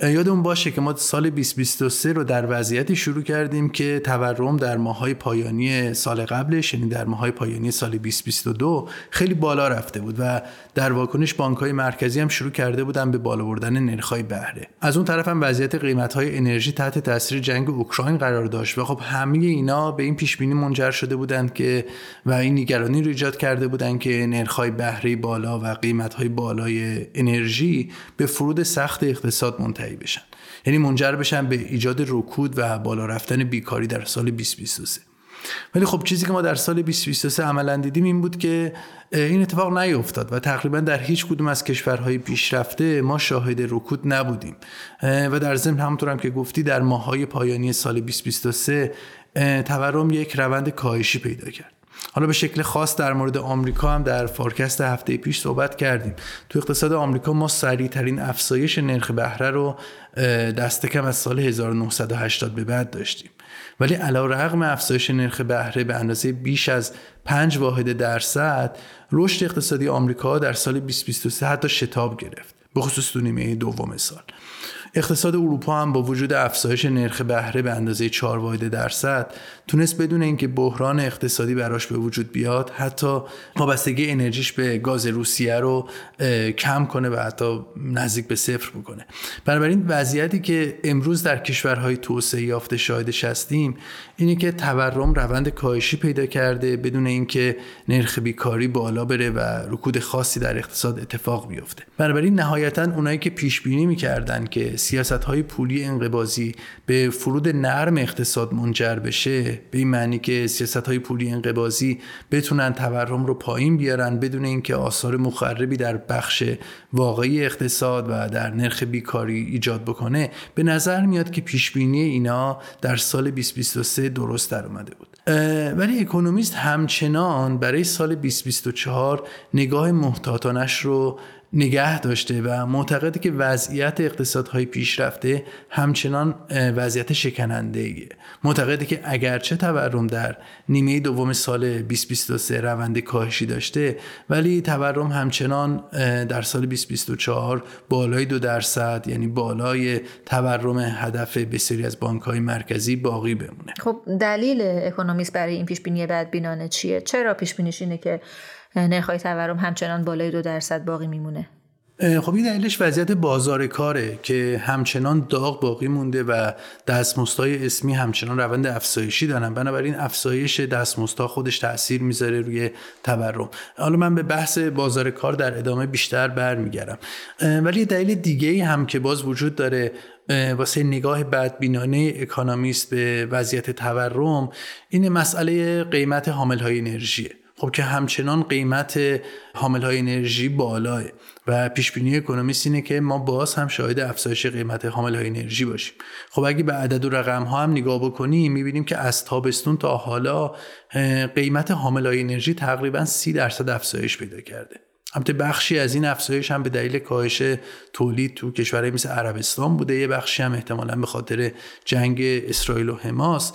یادمون باشه که ما سال 2023 رو در وضعیتی شروع کردیم که تورم در ماهای پایانی سال قبلش یعنی در ماهای پایانی سال 2022 خیلی بالا رفته بود و در واکنش بانک های مرکزی هم شروع کرده بودن به بالا بردن نرخ‌های بهره. از اون طرف هم وضعیت قیمت های انرژی تحت تاثیر جنگ اوکراین قرار داشت و خب همه اینا به این پیش بینی منجر شده بودند که و این نگرانی رو ایجاد کرده بودند که نرخ‌های بهره بالا و قیمت های بالای انرژی به فرود سخت اقتصاد منتهی بشن. یعنی منجر بشن به ایجاد رکود و بالا رفتن بیکاری در سال 2023 ولی خب چیزی که ما در سال 2023 عملا دیدیم این بود که این اتفاق نیفتاد و تقریبا در هیچ کدوم از کشورهای پیشرفته ما شاهد رکود نبودیم. و در ضمن همونطور هم که گفتی در ماهای پایانی سال 2023 تورم یک روند کاهشی پیدا کرد. حالا به شکل خاص در مورد آمریکا هم در فارکست هفته پیش صحبت کردیم. تو اقتصاد آمریکا ما سریع ترین افزایش نرخ بهره رو دست کم از سال 1980 به بعد داشتیم. ولی علا رغم افزایش نرخ بهره به اندازه بیش از 5 واحد درصد رشد اقتصادی آمریکا در سال 2023 حتی شتاب گرفت به خصوص تو نیمه دوم سال. اقتصاد اروپا هم با وجود افزایش نرخ بهره به اندازه 4 واحد درصد تونست بدون اینکه بحران اقتصادی براش به وجود بیاد حتی وابستگی انرژیش به گاز روسیه رو کم کنه و حتی نزدیک به صفر بکنه. بنابراین وضعیتی که امروز در کشورهای توسعه یافته شاهدش هستیم اینه که تورم روند کاهشی پیدا کرده بدون اینکه نرخ بیکاری بالا بره و رکود خاصی در اقتصاد اتفاق بیفته. بنابراین نهایتا اونایی که پیش بینی می‌کردن که سیاست های پولی انقباضی به فرود نرم اقتصاد منجر بشه به این معنی که سیاست های پولی انقباضی بتونن تورم رو پایین بیارن بدون اینکه آثار مخربی در بخش واقعی اقتصاد و در نرخ بیکاری ایجاد بکنه به نظر میاد که پیش بینی اینا در سال 2023 درست در اومده بود. ولی اکونومیست همچنان برای سال 2024 نگاه محتاطانش رو نگه داشته و معتقده که وضعیت اقتصادهای پیشرفته همچنان وضعیت شکننده. معتقده که اگرچه تورم در نیمه دوم سال 2023 روند کاهشی داشته ولی تورم همچنان در سال 2024 بالای دو درصد یعنی بالای تورم هدف بسیاری از بانک های مرکزی باقی بمونه خب دلیل اکونومیست برای این پیش بینی بدبینانه چیه چرا پیش بینیش اینه که نرخ‌های تورم همچنان بالای دو درصد باقی میمونه. خب این دلیلش وضعیت بازار کاره که همچنان داغ باقی مونده و دستمزدهای اسمی همچنان روند افزایشی دارن. بنابراین افزایش دستمزدها خودش تاثیر می‌ذاره روی تورم. حالا من به بحث بازار کار در ادامه بیشتر برمیگردم. ولی دلیل دیگه هم که باز وجود داره واسه نگاه بدبینانه اکانومیست به وضعیت تورم این مسئله قیمت حامل های انرژیه. خب که همچنان قیمت حامل های انرژی بالاه و پیش بینی اکونومیست اینه که ما باز هم شاهد افزایش قیمت حامل های انرژی باشیم. خب اگه به عدد و رقم ها هم نگاه بکنیم می‌بینیم که از تابستون تا حالا قیمت حامل های انرژی تقریبا 30 درصد افزایش پیدا کرده. البته بخشی از این افزایش هم به دلیل کاهش تولید تو کشورهای مثل عربستان بوده. یه بخشی هم احتمالا به خاطر جنگ اسرائیل و حماس.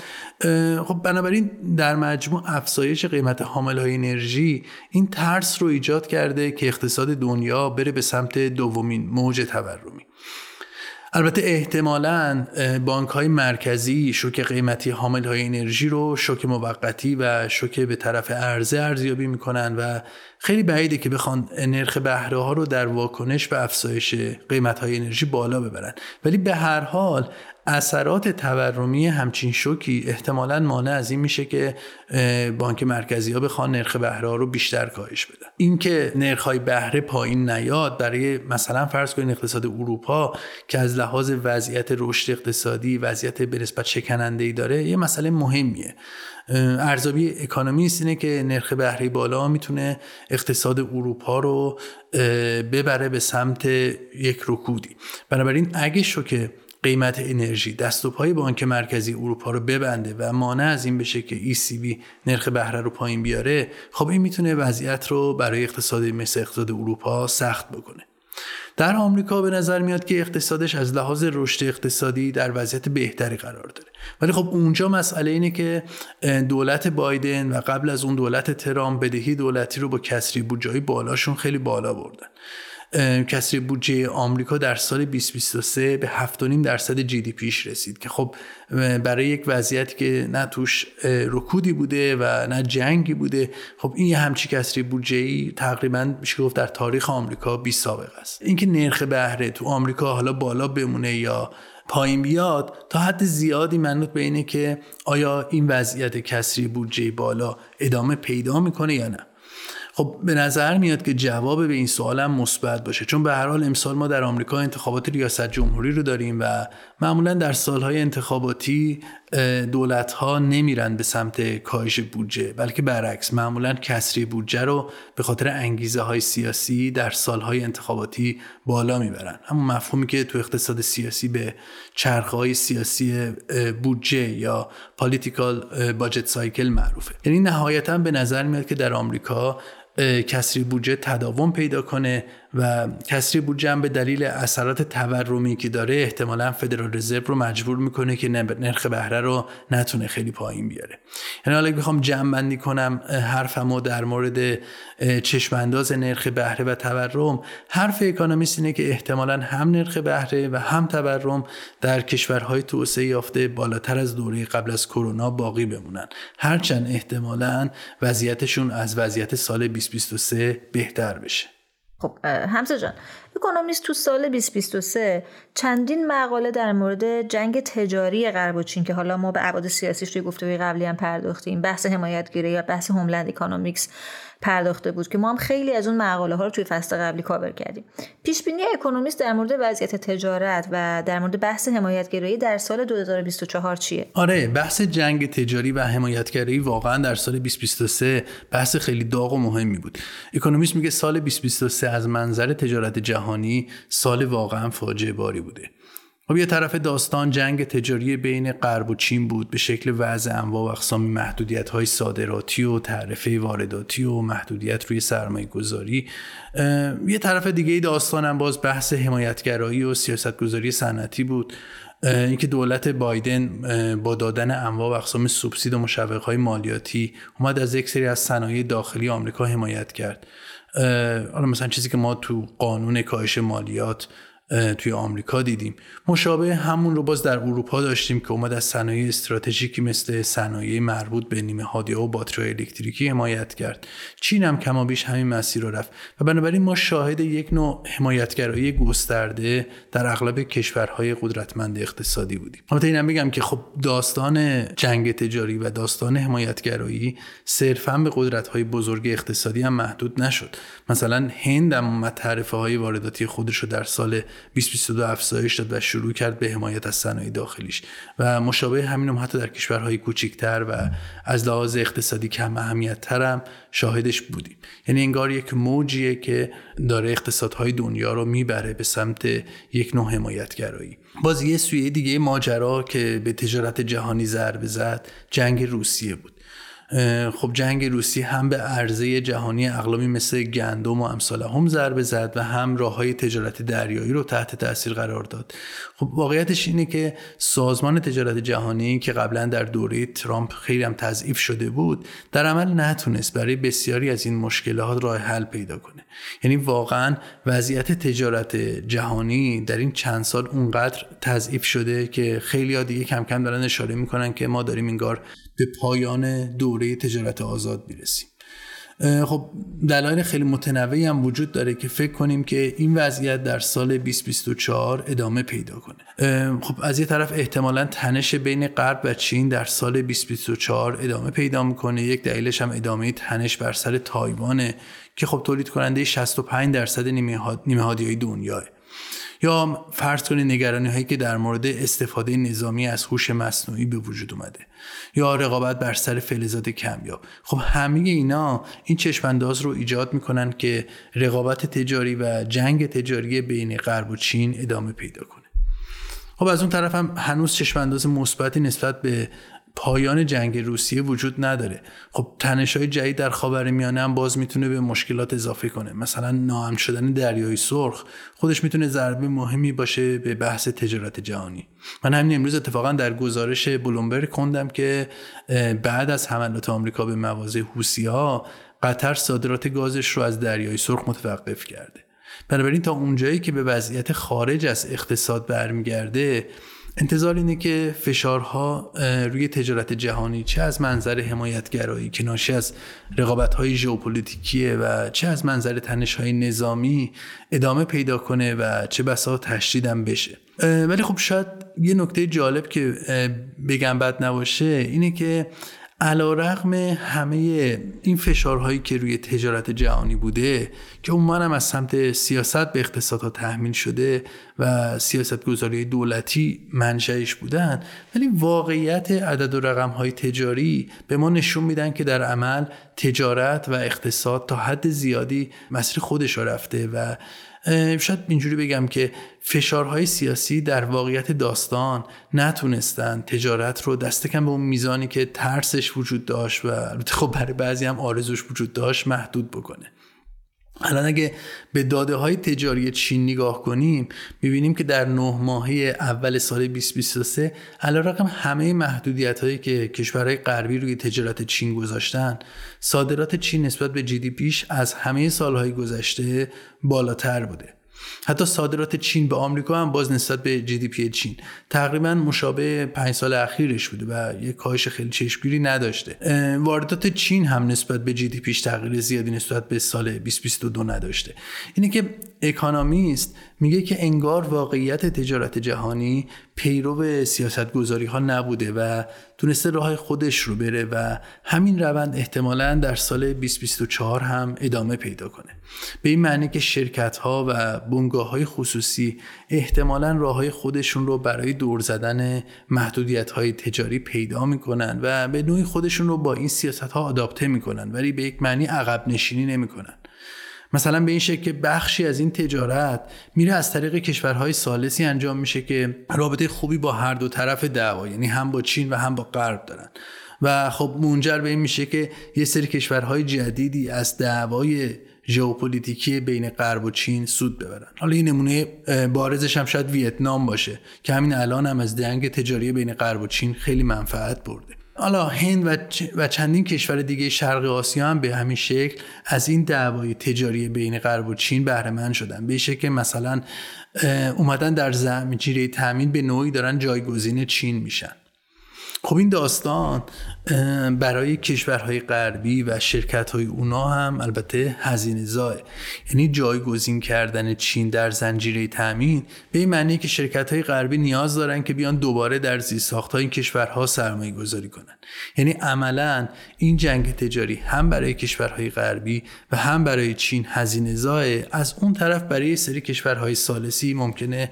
خب بنابراین در مجموع افزایش قیمت حامل های انرژی این ترس رو ایجاد کرده که اقتصاد دنیا بره به سمت دومین موج تورمی البته احتمالا بانک های مرکزی شوک قیمتی حامل های انرژی رو شوک موقتی و شوک به طرف عرضه ارزیابی می‌کنن و خیلی بعیده که بخوان نرخ بهره ها رو در واکنش به افزایش قیمت های انرژی بالا ببرن. ولی به هر حال اثرات تورمی همچین شوکی احتمالا مانع از این میشه که بانک مرکزی ها بخوان نرخ بهره رو بیشتر کاهش بدن اینکه نرخ های بهره پایین نیاد برای مثلا فرض کنید اقتصاد اروپا که از لحاظ وضعیت رشد اقتصادی وضعیت به نسبت شکننده ای داره یه مسئله مهمیه. ارزیابی اکانومیست اینه که نرخ بهره بالا می‌تونه اقتصاد اروپا رو ببره به سمت یک رکودی. بنابراین اگه که قیمت انرژی. دست و پای بانک مرکزی اروپا رو ببنده و مانع از این بشه که ECB نرخ بهره رو پایین بیاره خب این می‌تونه وضعیت رو برای اقتصاد مثل اقتصاد اروپا سخت بکنه. در آمریکا به نظر میاد که اقتصادش از لحاظ رشد اقتصادی در وضعیت بهتری قرار داره. ولی خب اونجا مسئله اینه که دولت بایدن و قبل از اون دولت ترامپ بدهی دولتی رو با کسری بودجه بالاشون خیلی بالا بردن. کسری بودجه آمریکا در سال 2023 به 7.5 درصد جی دی پیش رسید که خب برای یک وضعیتی که نه توش رکودی بوده و نه جنگی بوده خب این یه همچی کسری بودجه ای تقریبا میشه گفت در تاریخ آمریکا بی سابقه است. اینکه نرخ بهره تو آمریکا حالا بالا بمونه یا پایین بیاد تا حد زیادی منوط به اینه که آیا این وضعیت کسری بودجه بالا ادامه پیدا می‌کنه یا نه. خب به نظر میاد که جواب به این سوال هم مثبت باشه. چون به هر حال امسال ما در آمریکا انتخابات ریاست جمهوری رو داریم و معمولا در سالهای انتخاباتی دولت ها نمیرن به سمت کاهش بودجه بلکه برعکس معمولا کسری بودجه رو به خاطر انگیزه های سیاسی در سالهای انتخاباتی بالا می‌برن. همون مفهومی که تو اقتصاد سیاسی به چرخه های سیاسی بودجه یا پالیتیکال باجت سایکل معروفه. یعنی نهایتا به نظر میاد که در آمریکا کسری بودجه تداوم پیدا کنه و کسری بودجه هم به دلیل اثرات تورمی که داره احتمالا فدرال رزرو رو مجبور می‌کنه که نرخ بهره رو نتونه خیلی پایین بیاره. یعنی حالا بخوام جمع بندی کنم حرفمو در مورد چشمانداز نرخ بهره و تورم. حرف اکانومیست اینه که احتمالا هم نرخ بهره و هم تورم در کشورهای توسعه یافته بالاتر از دوره قبل از کرونا باقی بمونن. هرچند احتمالا وضعیتشون از وضعیت سال 2023 بهتر بشه. خب حمزه جان Economist تو سال 2023 چندین مقاله در مورد جنگ تجاری غرب و چین که حالا ما به ابعاد سیاسیش توی گفتگوی قبلی هم پرداختیم بحث حمایت‌گرایی یا بحث homeland economics پرداخته بود که ما هم خیلی از اون مقاله ها رو توی فصل قبلی کاور کردیم. پیش بینی اکونومیست در مورد وضعیت تجارت و در مورد بحث حمایتگرایی در سال 2024 چیه؟ آره بحث جنگ تجاری و حمایتگرایی واقعا در سال 2023 بحث خیلی داغ و مهمی بود. اکونومیست میگه سال 2023 از منظر تجارت جهانی سال واقعا فاجعه باری بوده. خب یه طرف داستان جنگ تجاری بین غرب و چین بود به شکل وضع انواع و اقسام محدودیت های صادراتی و تعرفه وارداتی و محدودیت روی سرمایه گذاری یه طرف دیگه داستان هم باز بحث حمایتگرایی و سیاستگذاری صنعتی بود. اینکه دولت بایدن با دادن انواع و اقسام سوبسید و مشوق های مالیاتی اومد از یک سری از صنایع داخلی آمریکا حمایت کرد. حالا مثلا چیزی که ما تو قانون کاهش مالیات توی آمریکا دیدیم. مشابه همون رو باز در اروپا داشتیم که اومد از صنایع استراتژیکی مثل صنایع مربوط به نیمه هادیه و باتری الکتریکی حمایت کرد. چین هم کما بیش همین مسیر رو رفت. و بنابراین ما شاهد یک نوع حمایتگرایی گسترده در اغلب کشورهای قدرتمند اقتصادی بودیم. البته اینم بگم که خب داستان جنگ تجاری و داستان حمایتگرایی صرفا به قدرت‌های بزرگ اقتصادی هم محدود نشد. مثلا هند هم تعرفه های وارداتی خودش رو در سال 2022 افزایش داد و شروع کرد به حمایت از صنایع داخلیش. و مشابه همین هم حتی در کشورهای کوچکتر و از لحاظ اقتصادی کم اهمیت تر هم شاهدش بودیم. یعنی انگار یک موجیه که داره اقتصادهای دنیا رو می‌بره به سمت یک نوع حمایتگرایی. باز یه سویه دیگه ماجرا که به تجارت جهانی ضربه زد جنگ روسیه بود. خب جنگ روسی هم به عرضه جهانی اقلامی مثل گندم و امثال هم ضربه زد و هم راه های تجارت دریایی رو تحت تاثیر قرار داد. خب واقعیتش اینه که سازمان تجارت جهانی که قبلا در دوره ترامپ خیلی هم تضعیف شده بود در عمل نتونست برای بسیاری از این مشکلات راه حل پیدا کنه. یعنی واقعا وضعیت تجارت جهانی در این چند سال اونقدر تضعیف شده که خیلی دیگه کم کم دارن اشاره می‌کنن که ما داریم انگار به پایان دوره تجارت آزاد می‌رسیم. خب دلایل خیلی متنوعی هم وجود داره که فکر کنیم که این وضعیت در سال 2024 ادامه پیدا کنه. خب از یه طرف احتمالا تنش بین غرب و چین در سال 2024 ادامه پیدا می‌کنه. یک دلیلش هم ادامه تنش بر سر تایوانه که خب تولید کننده 65 درصد نیمه هادی دنیاه. یا فرض کنید نگرانی هایی که در مورد استفاده نظامی از هوش مصنوعی به وجود اومده یا رقابت بر سر فلزات کمیاب. خب همه اینا این چشمانداز رو ایجاد می‌کنن که رقابت تجاری و جنگ تجاری بین غرب و چین ادامه پیدا کنه. خب از اون طرف هم هنوز چشمانداز مثبتی نسبت به پایان جنگ روسیه وجود نداره. خب تنش های جدید در خاور میانه هم باز می‌تونه به مشکلات اضافه کنه. مثلا ناام شدن دریای سرخ خودش می‌تونه ضربه مهمی باشه به بحث تجارت جهانی. من همین امروز اتفاقا در گزارش بلومبرگ خوندم که بعد از حملات آمریکا به مواضع حوسی ها قطر صادرات گازش رو از دریای سرخ متوقف کرده. بنابراین تا اونجایی که به وضعیت خارج از اقتصاد برمیگرده انتظار اینه که فشارها روی تجارت جهانی چه از منظر حمایتگرایی که ناشی از رقابت‌های ژئوپلیتیکیه و چه از منظر تنش‌های نظامی ادامه پیدا کنه و چه بسا تشدیدم بشه. ولی خب شاید یه نکته جالب که بگم بد نباشه اینه که علا رقم همه این فشارهایی که روی تجارت جهانی بوده که عموما هم از سمت سیاست به اقتصادها تحمیل شده و سیاست گذاری دولتی منشأش بودن ولی واقعیت عدد و رقم های تجاری به ما نشون میدن که در عمل تجارت و اقتصاد تا حد زیادی مسیر خودش رفته و شاید اینجوری بگم که فشارهای سیاسی در واقعیت داستان نتونستن تجارت رو دست کم به اون میزانی که ترسش وجود داشت و خب برای بعضی هم آرزوش وجود داشت محدود بکنه. الان اگه به داده های تجاری چین نگاه کنیم می‌بینیم که در نه ماهه اول سال 2023 علا رقم همه محدودیت هایی که کشورهای غربی روی تجارت چین گذاشتن صادرات چین نسبت به جی پیش از همه سالهای گذشته بالاتر بوده. حتی صادرات چین به آمریکا هم باز نسبت به جی دی پی چین تقریبا مشابه پنج سال اخیرش بوده و یک کاهش خیلی چشمگیری نداشته. واردات چین هم نسبت به جی دی پیش تغییر زیادی نسبت به سال 2022 نداشته. اینه که اکانامیست میگه که انگار واقعیت تجارت جهانی پیرو سیاست گذاری ها نبوده و تونسته راه خودش رو بره و همین روند احتمالا در سال 2024 هم ادامه پیدا کنه. به این معنی که شرکت ها و بنگاه های خصوصی احتمالا راه های خودشون رو برای دور زدن محدودیت های تجاری پیدا می‌کنن و به نوعی خودشون رو با این سیاست ها آداپته می‌کنن ولی به یک معنی عقب نشینی نمی‌کنن. مثلا به این شکل که بخشی از این تجارت میره از طریق کشورهای سالسی انجام میشه که رابطه خوبی با هر دو طرف دعوا یعنی هم با چین و هم با غرب دارن. و خب منجر به این میشه که یه سری کشورهای جدیدی از دعوای ژئوپلیتیکی بین غرب و چین سود ببرن. حالا این نمونه بارزش هم شاید ویتنام باشه که همین الان هم از جنگ تجاری بین غرب و چین خیلی منفعت برده. حالا هند و چندین کشور دیگه شرق آسیا هم به همین شکل از این دعوای تجاری بین غرب و چین بهره مند شدن. به شکل مثلا اومدن در زمینگیری تامین به نوعی دارن جایگزین چین میشن. خب این داستان برای کشورهای غربی و شرکت های اونا هم البته هزینه یعنی جایگزین کردن چین در زنجیره تامین به این معنی که شرکت های غربی نیاز دارن که بیان دوباره در زیرساخت این کشورها سرمایه گذاری کنن. یعنی عملا این جنگ تجاری هم برای کشورهای غربی و هم برای چین هزینه از اون طرف برای سری کشورهای سالسی ممکنه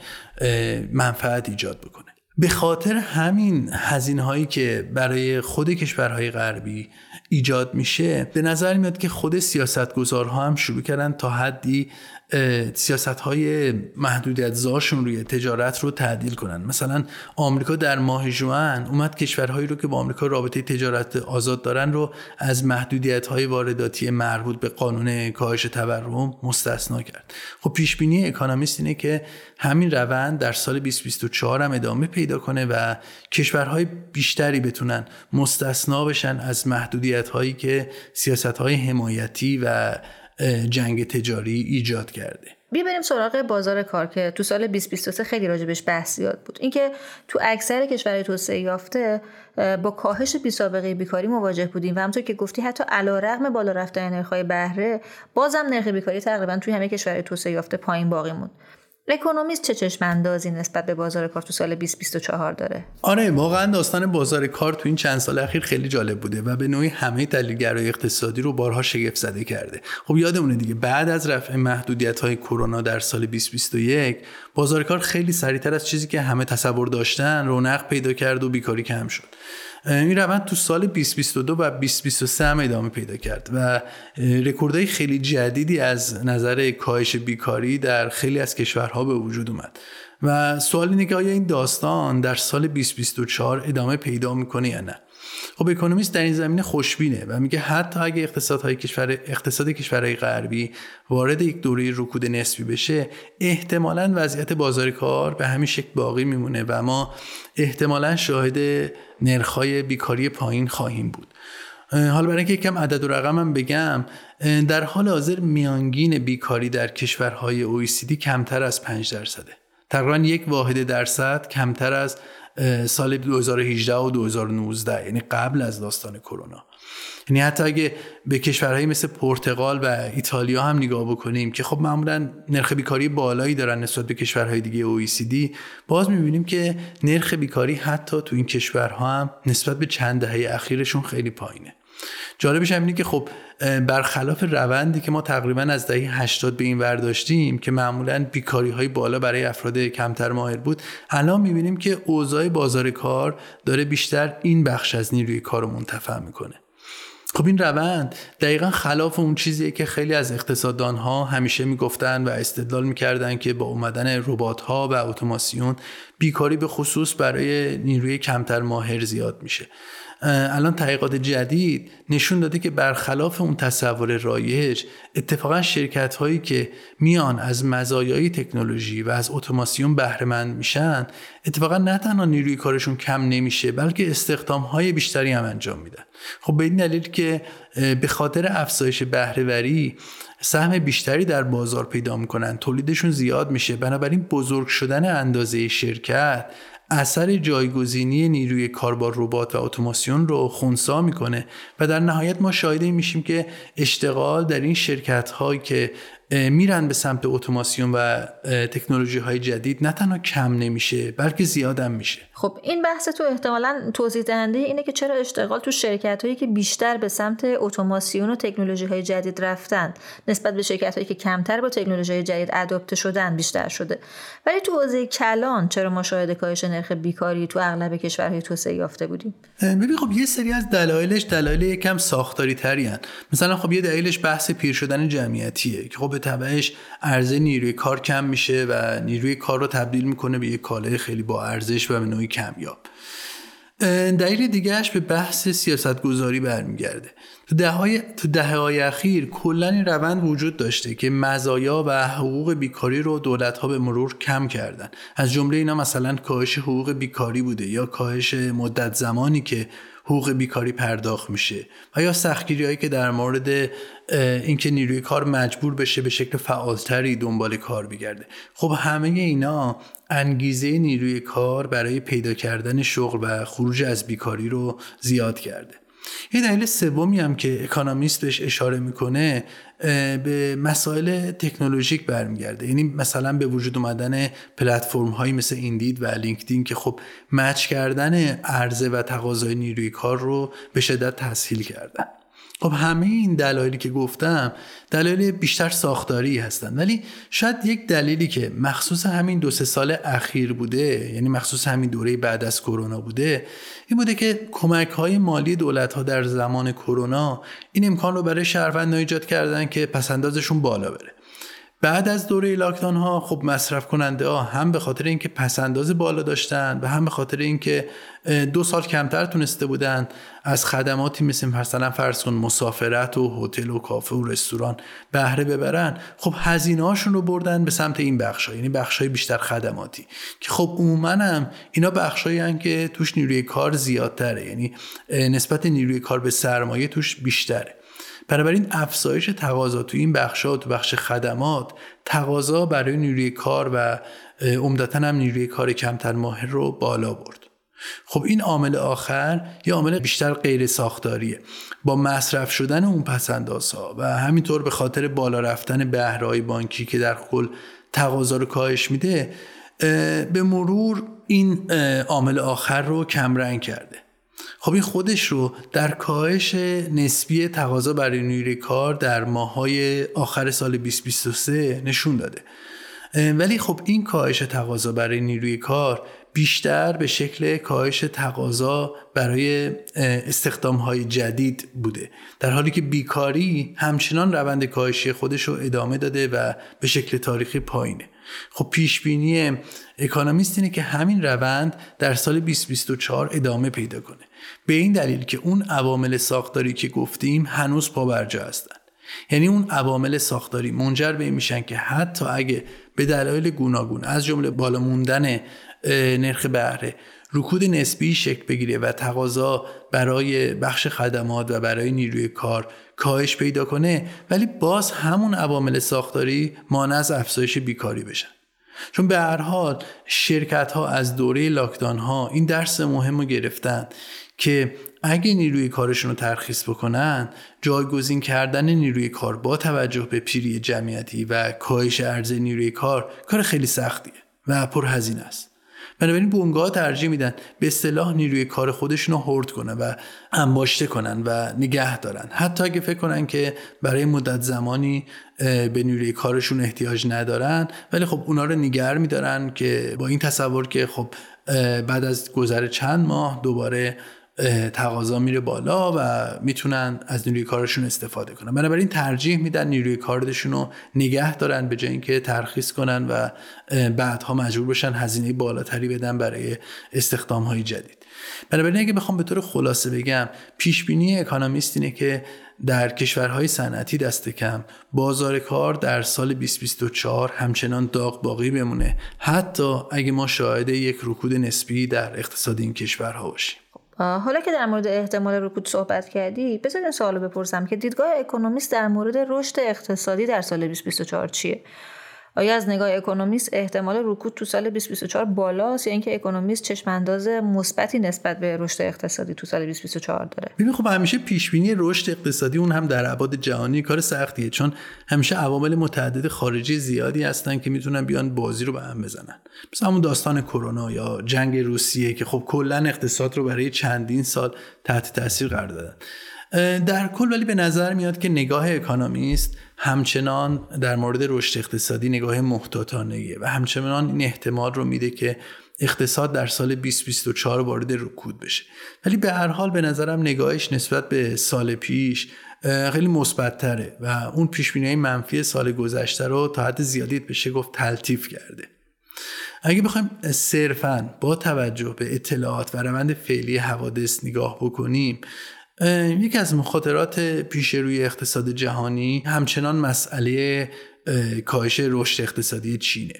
منفعت ایجاد بکنه. به خاطر همین هزینه هایی که برای خود کشورهای غربی ایجاد میشه به نظر میاد که خود سیاستگزارها هم شروع کردن تا حدی سیاست های محدودیت زاشون روی تجارت رو تعدیل کنن. مثلا آمریکا در ماه جوان اومد کشورهایی رو که با آمریکا رابطه تجارت آزاد دارن رو از محدودیت های وارداتی مربوط به قانون کاهش تورم مستثنا کرد. خب پیش بینی اکانومیست اینه که همین روند در سال 2024 هم ادامه پیدا کنه و کشورهای بیشتری بتونن مستثنا بشن از محدودیت هایی که سیاست های حمایتی و جنگ تجاری ایجاد کرده. بیا بریم سراغ بازار کار که تو سال 2023 خیلی راجبش بحث زیاد بود. اینکه تو اکثر کشورهای توسعه یافته با کاهش بی سابقه بیکاری مواجه بودیم و همونطور که گفتی حتی علیرغم بالا رفتن نرخ‌های بهره بازم نرخ بیکاری تقریبا توی همه کشورهای توسعه یافته پایین باقی موند. اکونومیست چه چشم اندازی نسبت به بازار کار تو سال 2024 داره؟ آره واقعا داستان بازار کار تو این چند سال اخیر خیلی جالب بوده و به نوعی همه تحلیلگرای اقتصادی رو بارها شگفت زده کرده. خب یادمونه دیگه بعد از رفع محدودیت های کرونا در سال 2021 بازار کار خیلی سریعتر از چیزی که همه تصور داشتن رونق پیدا کرد و بیکاری کم شد. این روند تو سال 2022 و 2023 هم ادامه پیدا کرد و رکوردهای خیلی جدیدی از نظر کاهش بیکاری در خیلی از کشورها به وجود اومد. و سوال اینه که آیا این داستان در سال 2024 ادامه پیدا می‌کنه یا نه؟ خب اکونومیست در این زمینه خوشبینه و میگه حتی اگه اقتصادهای کشور اقتصاد کشورهای غربی وارد یک دوره رکود نسبی بشه احتمالا وضعیت بازار کار به همین شکل باقی میمونه و ما احتمالا شاهد نرخهای بیکاری پایین خواهیم بود. حالا برای اینکه یکم عدد و رقمم بگم در حال حاضر میانگین بیکاری در کشورهای OECD کمتر از 5 درصده. تقریبا یک واحد درصد کمتر از سال 2018 و 2019 یعنی قبل از داستان کرونا. یعنی حتی اگه به کشورهایی مثل پرتغال و ایتالیا هم نگاه بکنیم که خب معمولا نرخ بیکاری بالایی دارن نسبت به کشورهای دیگه OECD باز می‌بینیم که نرخ بیکاری حتی تو این کشورها هم نسبت به چند دهه اخیرشون خیلی پایینه. جالبش هم اینه که خب برخلاف روندی که ما تقریبا از دهه 80 به این ور داشتیم که معمولا بیکاری های بالا برای افراد کمتر ماهر بود الان می‌بینیم که اوضاع بازار کار داره بیشتر این بخش از نیروی کار رو منتفع می‌کنه. خب این روند دقیقا خلاف اون چیزیه که خیلی از اقتصاددان ها همیشه می‌گفتن و استدلال می‌کردن که با اومدن ربات ها و اتوماسیون بیکاری به خصوص برای نیروی کمتر ماهر زیاد میشه. الان تحقیقات جدید نشون داده که برخلاف اون تصور رایج اتفاقا شرکت هایی که میان از مزایای تکنولوژی و از اتوماسیون بهره میشن اتفاقا نه تنها نیروی کارشون کم نمیشه بلکه استخدام های بیشتری هم انجام میدن. خب به این دلیل که به خاطر افزایش بهرهوری سهم بیشتری در بازار پیدا می‌کنن تولیدشون زیاد میشه. بنابراین بزرگ شدن اندازه شرکت اثر جایگزینی نیروی کار با ربات و اتوماسیون رو خونسا می‌کنه و در نهایت ما شاهد میشیم که اشتغال در این شرکت هایی که میرن به سمت اتوماسیون و تکنولوژی های جدید نه تنها کم نمیشه بلکه زیادم میشه. خب این بحث تو احتمالا توضیح دهنده اینه که چرا اشتغال تو شرکت هایی که بیشتر به سمت اتوماسیون و تکنولوژی های جدید رفتن نسبت به شرکت هایی که کمتر با تکنولوژی های جدید اداپته شدن بیشتر شده. ولی تو حوزه کلان چرا ما شاهد کاهش نرخ بیکاری تو اغلب کشورهای توسعه یافته بودیم؟ ببین خب یه سری از دلایلش دلایل یکم ساختاری تری مثلا خب یه دلیلش بحث پیر شدن جمعیتیه که خب به تبعش عرضه نیروی کار کم میشه و نیروی کار رو تبدیل می‌کنه به یه کالای خیلی با ارزش و به کمیاب. دلیل دیگهش به بحث سیاست گذاری برمیگرده. تو دههای تو دهه های اخیر کلا این روند وجود داشته که مزایا و حقوق بیکاری رو دولت ها به مرور کم کردن. از جمله اینا مثلا کاهش حقوق بیکاری بوده یا کاهش مدت زمانی که حقوق بیکاری پرداخت میشه و یا سختگیری هایی که در مورد اینکه نیروی کار مجبور بشه به شکل فعالتری دنبال کار بگرده خب همه اینا انگیزه نیروی کار برای پیدا کردن شغل و خروج از بیکاری رو زیاد کرده. یه دلیل سومی هم که اکانومیست بهش اشاره می‌کنه به مسائل تکنولوژیک برمیگرده. یعنی مثلا به وجود اومدن پلتفرم هایی مثل ایندید و لینکدین که خب مچ کردن عرضه و تقاضای نیروی کار رو به شدت تسهیل کردن. خب همه این دلایلی که گفتم دلایل بیشتر ساختاری هستن. ولی شاید یک دلیلی که مخصوص همین دو سه سال اخیر بوده یعنی مخصوص همین دوره بعد از کرونا بوده این بوده که کمک های مالی دولت ها در زمان کرونا این امکان رو برای شهروندان ایجاد کردن که پسندازشون بالا بره. بعد از دوره لاکدان ها خب مصرف کننده ها هم به خاطر اینکه پسنداز بالا داشتن و هم به خاطر اینکه دو سال کمتر تونسته بودن از خدماتی مثل مثلا فرض کن مسافرت و هتل و کافه و رستوران بهره ببرن خب هزینه هاشون رو بردن به سمت این بخش ها. یعنی بخش های بیشتر خدماتی که خب عموما هم اینا بخش که توش نیروی کار زیادتره یعنی نسبت نیروی کار به سرمایه توش بیشتره بنابراین افزایش تقاضا تو این بخش ها تو بخش خدمات تقاضا برای نیروی کار و عمدتا هم نیروی کار کمتر ماهر رو بالا برد. خب این عامل آخر یه عامل بیشتر غیر ساختاریه. با مصرف شدن اون پسندازها و همینطور به خاطر بالا رفتن بهرهای بانکی که در کل تقاضا رو کاهش میده به مرور این عامل آخر رو کمرنگ کرده. خب این خودش رو در کاهش نسبی تقاضا برای نیروی کار در ماهای آخر سال 2023 نشون داده. ولی خب این کاهش تقاضا برای نیروی کار بیشتر به شکل کاهش تقاضا برای استخدام های جدید بوده. در حالی که بیکاری همچنان روند کاهشی خودش رو ادامه داده و به شکل تاریخی پایینه. خب پیش بینی اکانومیست اینه که همین روند در سال 2024 ادامه پیدا کنه. به این دلیل که اون عوامل ساختاری که گفتیم هنوز پابرجا هستن. یعنی اون عوامل ساختاری منجر به این میشن که حتی اگه به دلایل گوناگون از جمله بالا موندن نرخ بهره رکود نسبی شکل بگیره و تقاضا برای بخش خدمات و برای نیروی کار کاهش پیدا کنه ولی باز همون عوامل ساختاری مانع از افزایش بیکاری بشن. چون به هر حال شرکت ها از دوره لاکدان ها این درس مهم رو گرفتن که اگه نیروی کارشون رو ترخیص بکنن جایگزین کردن نیروی کار با توجه به پیری جمعیتی و کاهش عرضه نیروی کار کار خیلی سختیه و پرهزینه است. بنابراین بونگاه ترجیح میدن به اصطلاح نیروی کار خودشون رو کنن و انباشته کنن و نگه دارن. حتی اگه فکر کنن که برای مدت زمانی به نیروی کارشون احتیاج ندارن ولی خب اونا رو نگر میدارن که با این تصور که خب بعد از گذر چند ماه دوباره تقاضا میره بالا و می‌تونن از نیروی کارشون استفاده کنن. بنابراین ترجیح میدن نیروی کارشون رو نگه دارن به جای اینکه ترخیص کنن و بعدها مجبور بشن هزینه بالاتری بدن برای استخدام های جدید. بنابراین اگه بخوام به طور خلاصه بگم پیش بینی اکانومیست اینه که در کشورهای صنعتی دست کم بازار کار در سال 2024 همچنان داغ باقی بمونه. حتی اگه ما شاهد یک رکود نسبی در اقتصاد این کشورها باشیم. حالا که در مورد احتمال رکود صحبت کردی بذار این سوالو بپرسم که دیدگاه اکونومیست در مورد رشد اقتصادی در سال 2024 چیه؟ آیا از نگاه اکونومیست احتمال رکود تو سال 2024 بالاست یا اینکه اکونومیست چشم انداز مثبتی نسبت به رشد اقتصادی تو سال 2024 داره؟ ببین خب همیشه پیش بینی رشد اقتصادی اون هم در ابعاد جهانی کار سختیه چون همیشه عوامل متعدد خارجی زیادی هستن که می‌تونن بیان بازی رو به هم بزنن. مثل همون داستان کرونا یا جنگ روسیه که خب کلا اقتصاد رو برای چندین سال تحت تاثیر قرار دادن. در کل ولی به نظر میاد که نگاه اکانومیست همچنان در مورد رشد اقتصادی نگاه محتاطانه و همچنان این احتمال رو میده که اقتصاد در سال 2024 وارد رکود بشه. ولی به هر حال به نظرم نگاهش نسبت به سال پیش خیلی مثبت و اون پیش منفی سال گذشته رو تا حد زیادی بشه گفت تلطیف کرده. اگه بخوایم صرفا با توجه به اطلاعات و روند فعلی حوادث نگاه بکنیم یکی از مخاطرات پیش روی اقتصاد جهانی همچنان مسئله کاهش رشد اقتصادی چینه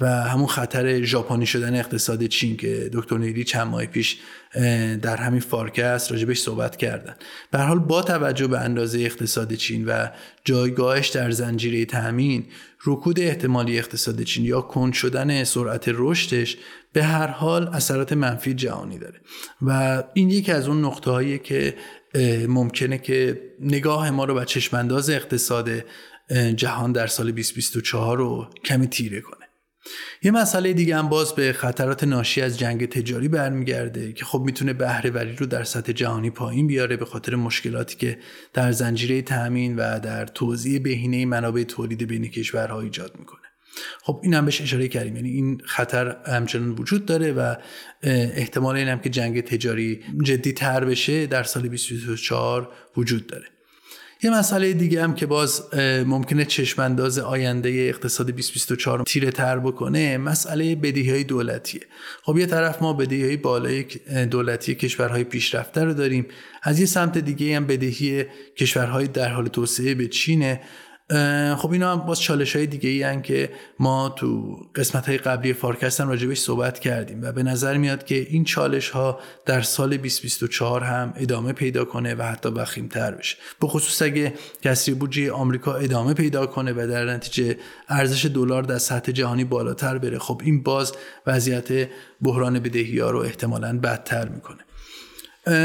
و همون خطر ژاپنی شدن اقتصاد چین که دکتر نیلی چند ماه پیش در همین فارکست راجبش صحبت کردن. به حال با توجه به اندازه اقتصاد چین و جایگاهش در زنجیره تامین رکود احتمالی اقتصاد چین یا کند شدن سرعت رشدش به هر حال اثرات منفی جهانی داره. و این یکی از اون نقطه که ممکنه که نگاه ما رو به چشمانداز اقتصاد جهان در سال 2024 رو کمی تیره کنه. یه مسئله دیگه هم باز به خطرات ناشی از جنگ تجاری برمیگرده که خب می‌تونه بهره وری رو در سطح جهانی پایین بیاره به خاطر مشکلاتی که در زنجیره تامین و در توزیع بهینه منابع تولید بین کشورها ایجاد می‌کنه. خب این هم بهش اشاره کردیم. یعنی این خطر همچنان وجود داره و احتمال این هم که جنگ تجاری جدی تر بشه در سال 2024 وجود داره. یه مسئله دیگه هم که باز ممکنه چشمانداز آینده اقتصاد 2024 تیره تر بکنه مسئله بدهی های دولتیه. خب یه طرف ما بدهی های بالای دولتی کشورهای پیشرفته رو داریم. از یه سمت دیگه هم بدهی کشورهای در حال توسعه به چینه. خب اینا هم باز چالش های دیگه ای که ما تو قسمت های قبلی فارکست هم راجبش صحبت کردیم و به نظر میاد که این چالش ها در سال 2024 هم ادامه پیدا کنه و حتی تر بشه. به خصوص اگه کسری بودجه آمریکا ادامه پیدا کنه و در نتیجه ارزش دلار در سطح جهانی بالاتر بره خب این باز وضعیت بحران بدهی ها رو احتمالا بدتر می‌کنه.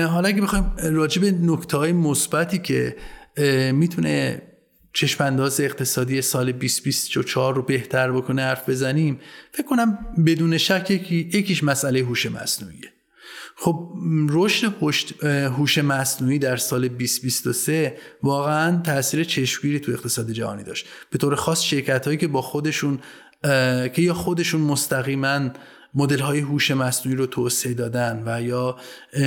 حالا اگه بخوایم راجع به نکته های مثبتی که می‌تونه چشمانداز اقتصادی سال 2024 رو بهتر بکنه حرف بزنیم فکر کنم بدون شک یکی یکیش مسئله هوش مصنوعیه. خب رشد هوش مصنوعی در سال 2023 واقعا تاثیر چشمگیری تو اقتصاد جهانی داشت. به طور خاص شرکت هایی که با خودشون که یا خودشون مستقیما مدل های هوش مصنوعی رو توسعه دادن و یا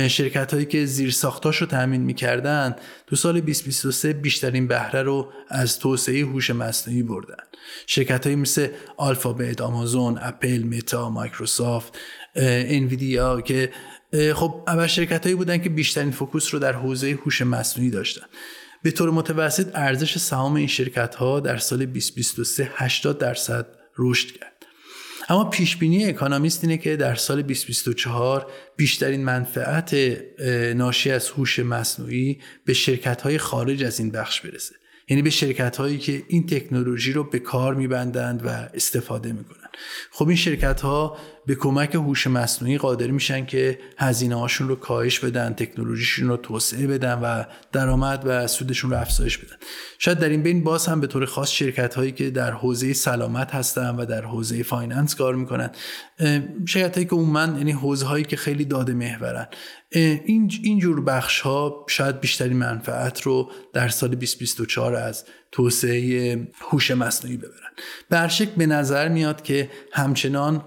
شرکت هایی که زیر ساختاش رو تامین می‌کردن تو سال 2023 بیشترین بهره رو از توسعه هوش مصنوعی بردن. شرکت هایی مثل آلفابت، آمازون، اپل، متا، مایکروسافت، Nvidia که خب اول شرکت هایی بودن که بیشترین focus رو در حوزه هوش مصنوعی داشتن. به طور متوسط ارزش سهام این شرکت ها در سال 2023 80 درصد رشد کرد. اما پیش بینی Economist اینه که در سال 2024 بیشترین منفعت ناشی از هوش مصنوعی به شرکت های خارج از این بخش برسه. یعنی به شرکت هایی که این تکنولوژی رو به کار میبندند و استفاده می‌کنن خب این شرکت ها به کمک هوش مصنوعی قادر میشن که هزینه هاشون رو کاهش بدن تکنولوژیشون رو توسعه بدن و درآمد و سودشون رو افزایش بدن. شاید در این بین باز هم به طور خاص شرکت هایی که در حوزه سلامت هستن و در حوزه finance کار می‌کنن. شرکت هایی که عموما یعنی حوزه هایی که خیلی داده محورن. این اینجور بخش ها شاید بیشترین منفعت رو در سال 2024 از توسعه هوش مصنوعی ببرن. برشک به نظر میاد که همچنان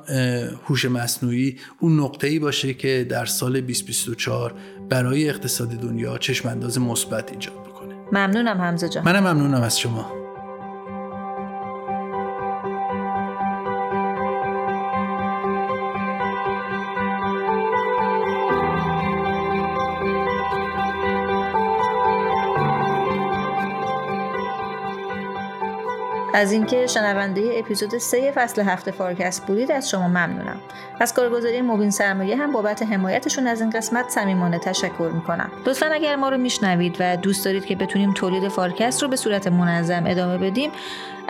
هوش مصنوعی اون نقطه‌ای باشه که در سال 2024 برای اقتصاد دنیا چشمانداز مثبت ایجاد بکنه. ممنونم حمزه جان. منم ممنونم از شما. از اینکه شنونده اپیزود 3 فصل هفت فارکست بودید از شما ممنونم. از کارگزاری موبین سرمایه هم بابت حمایتشون از این قسمت صمیمانه تشکر می‌کنم. لطفا اگر ما رو میشنوید و دوست دارید که بتونیم تولید فارکست رو به صورت منظم ادامه بدیم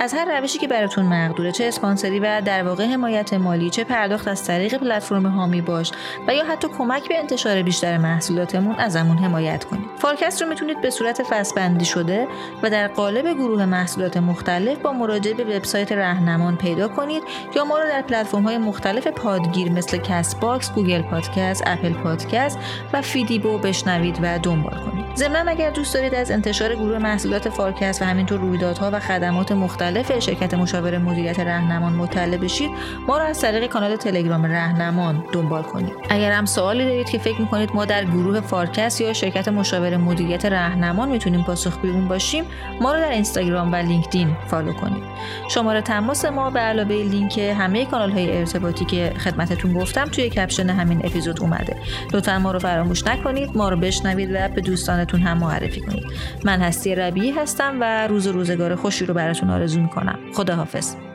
از هر روشی که براتون مقدوره چه اسپانسری و در واقع حمایت مالی چه پرداخت از طریق پلتفرم حامی باش و یا حتی کمک به انتشار بیشتر محصولاتمون ازمون حمایت کنید. فارکست رو می‌تونید به صورت فصل شده و در قالب گروه محصولات مختلف با مراجعه به وبسایت رهنمان پیدا کنید یا ما رو در پلتفرم های مختلف پادگیر مثل Castbox، Google Podcast، Apple Podcast و فیدیبو بشنوید و دنبال کنید. ضمنا اگر دوست دارید از انتشار گروه محصولات فارکست و همینطور رویدادها و خدمات مختلف شرکت مشاور مدیریت رهنمان مطلع بشید ما را از طریق کانال تلگرام رهنمان دنبال کنید اگر هم سوالی دارید که فکر می‌کنید ما در گروه فارکست یا شرکت مشاور مدیریت رهنمان می‌تونیم پاسخگوی اون باشیم ما رو در اینستاگرام و لینکدین follow کنید شماره تماس ما به علاوه لینک همه کانال های ارتباطی که خدمتتون گفتم توی caption همین اپیزود اومده. لطفا ما رو فراموش نکنید ما رو بشنوید و به دوستانتون هم معرفی کنید. من هستی ربیعی هستم و روز و روزگار خوشی رو براتون آرزو می‌کنم. خداحافظ.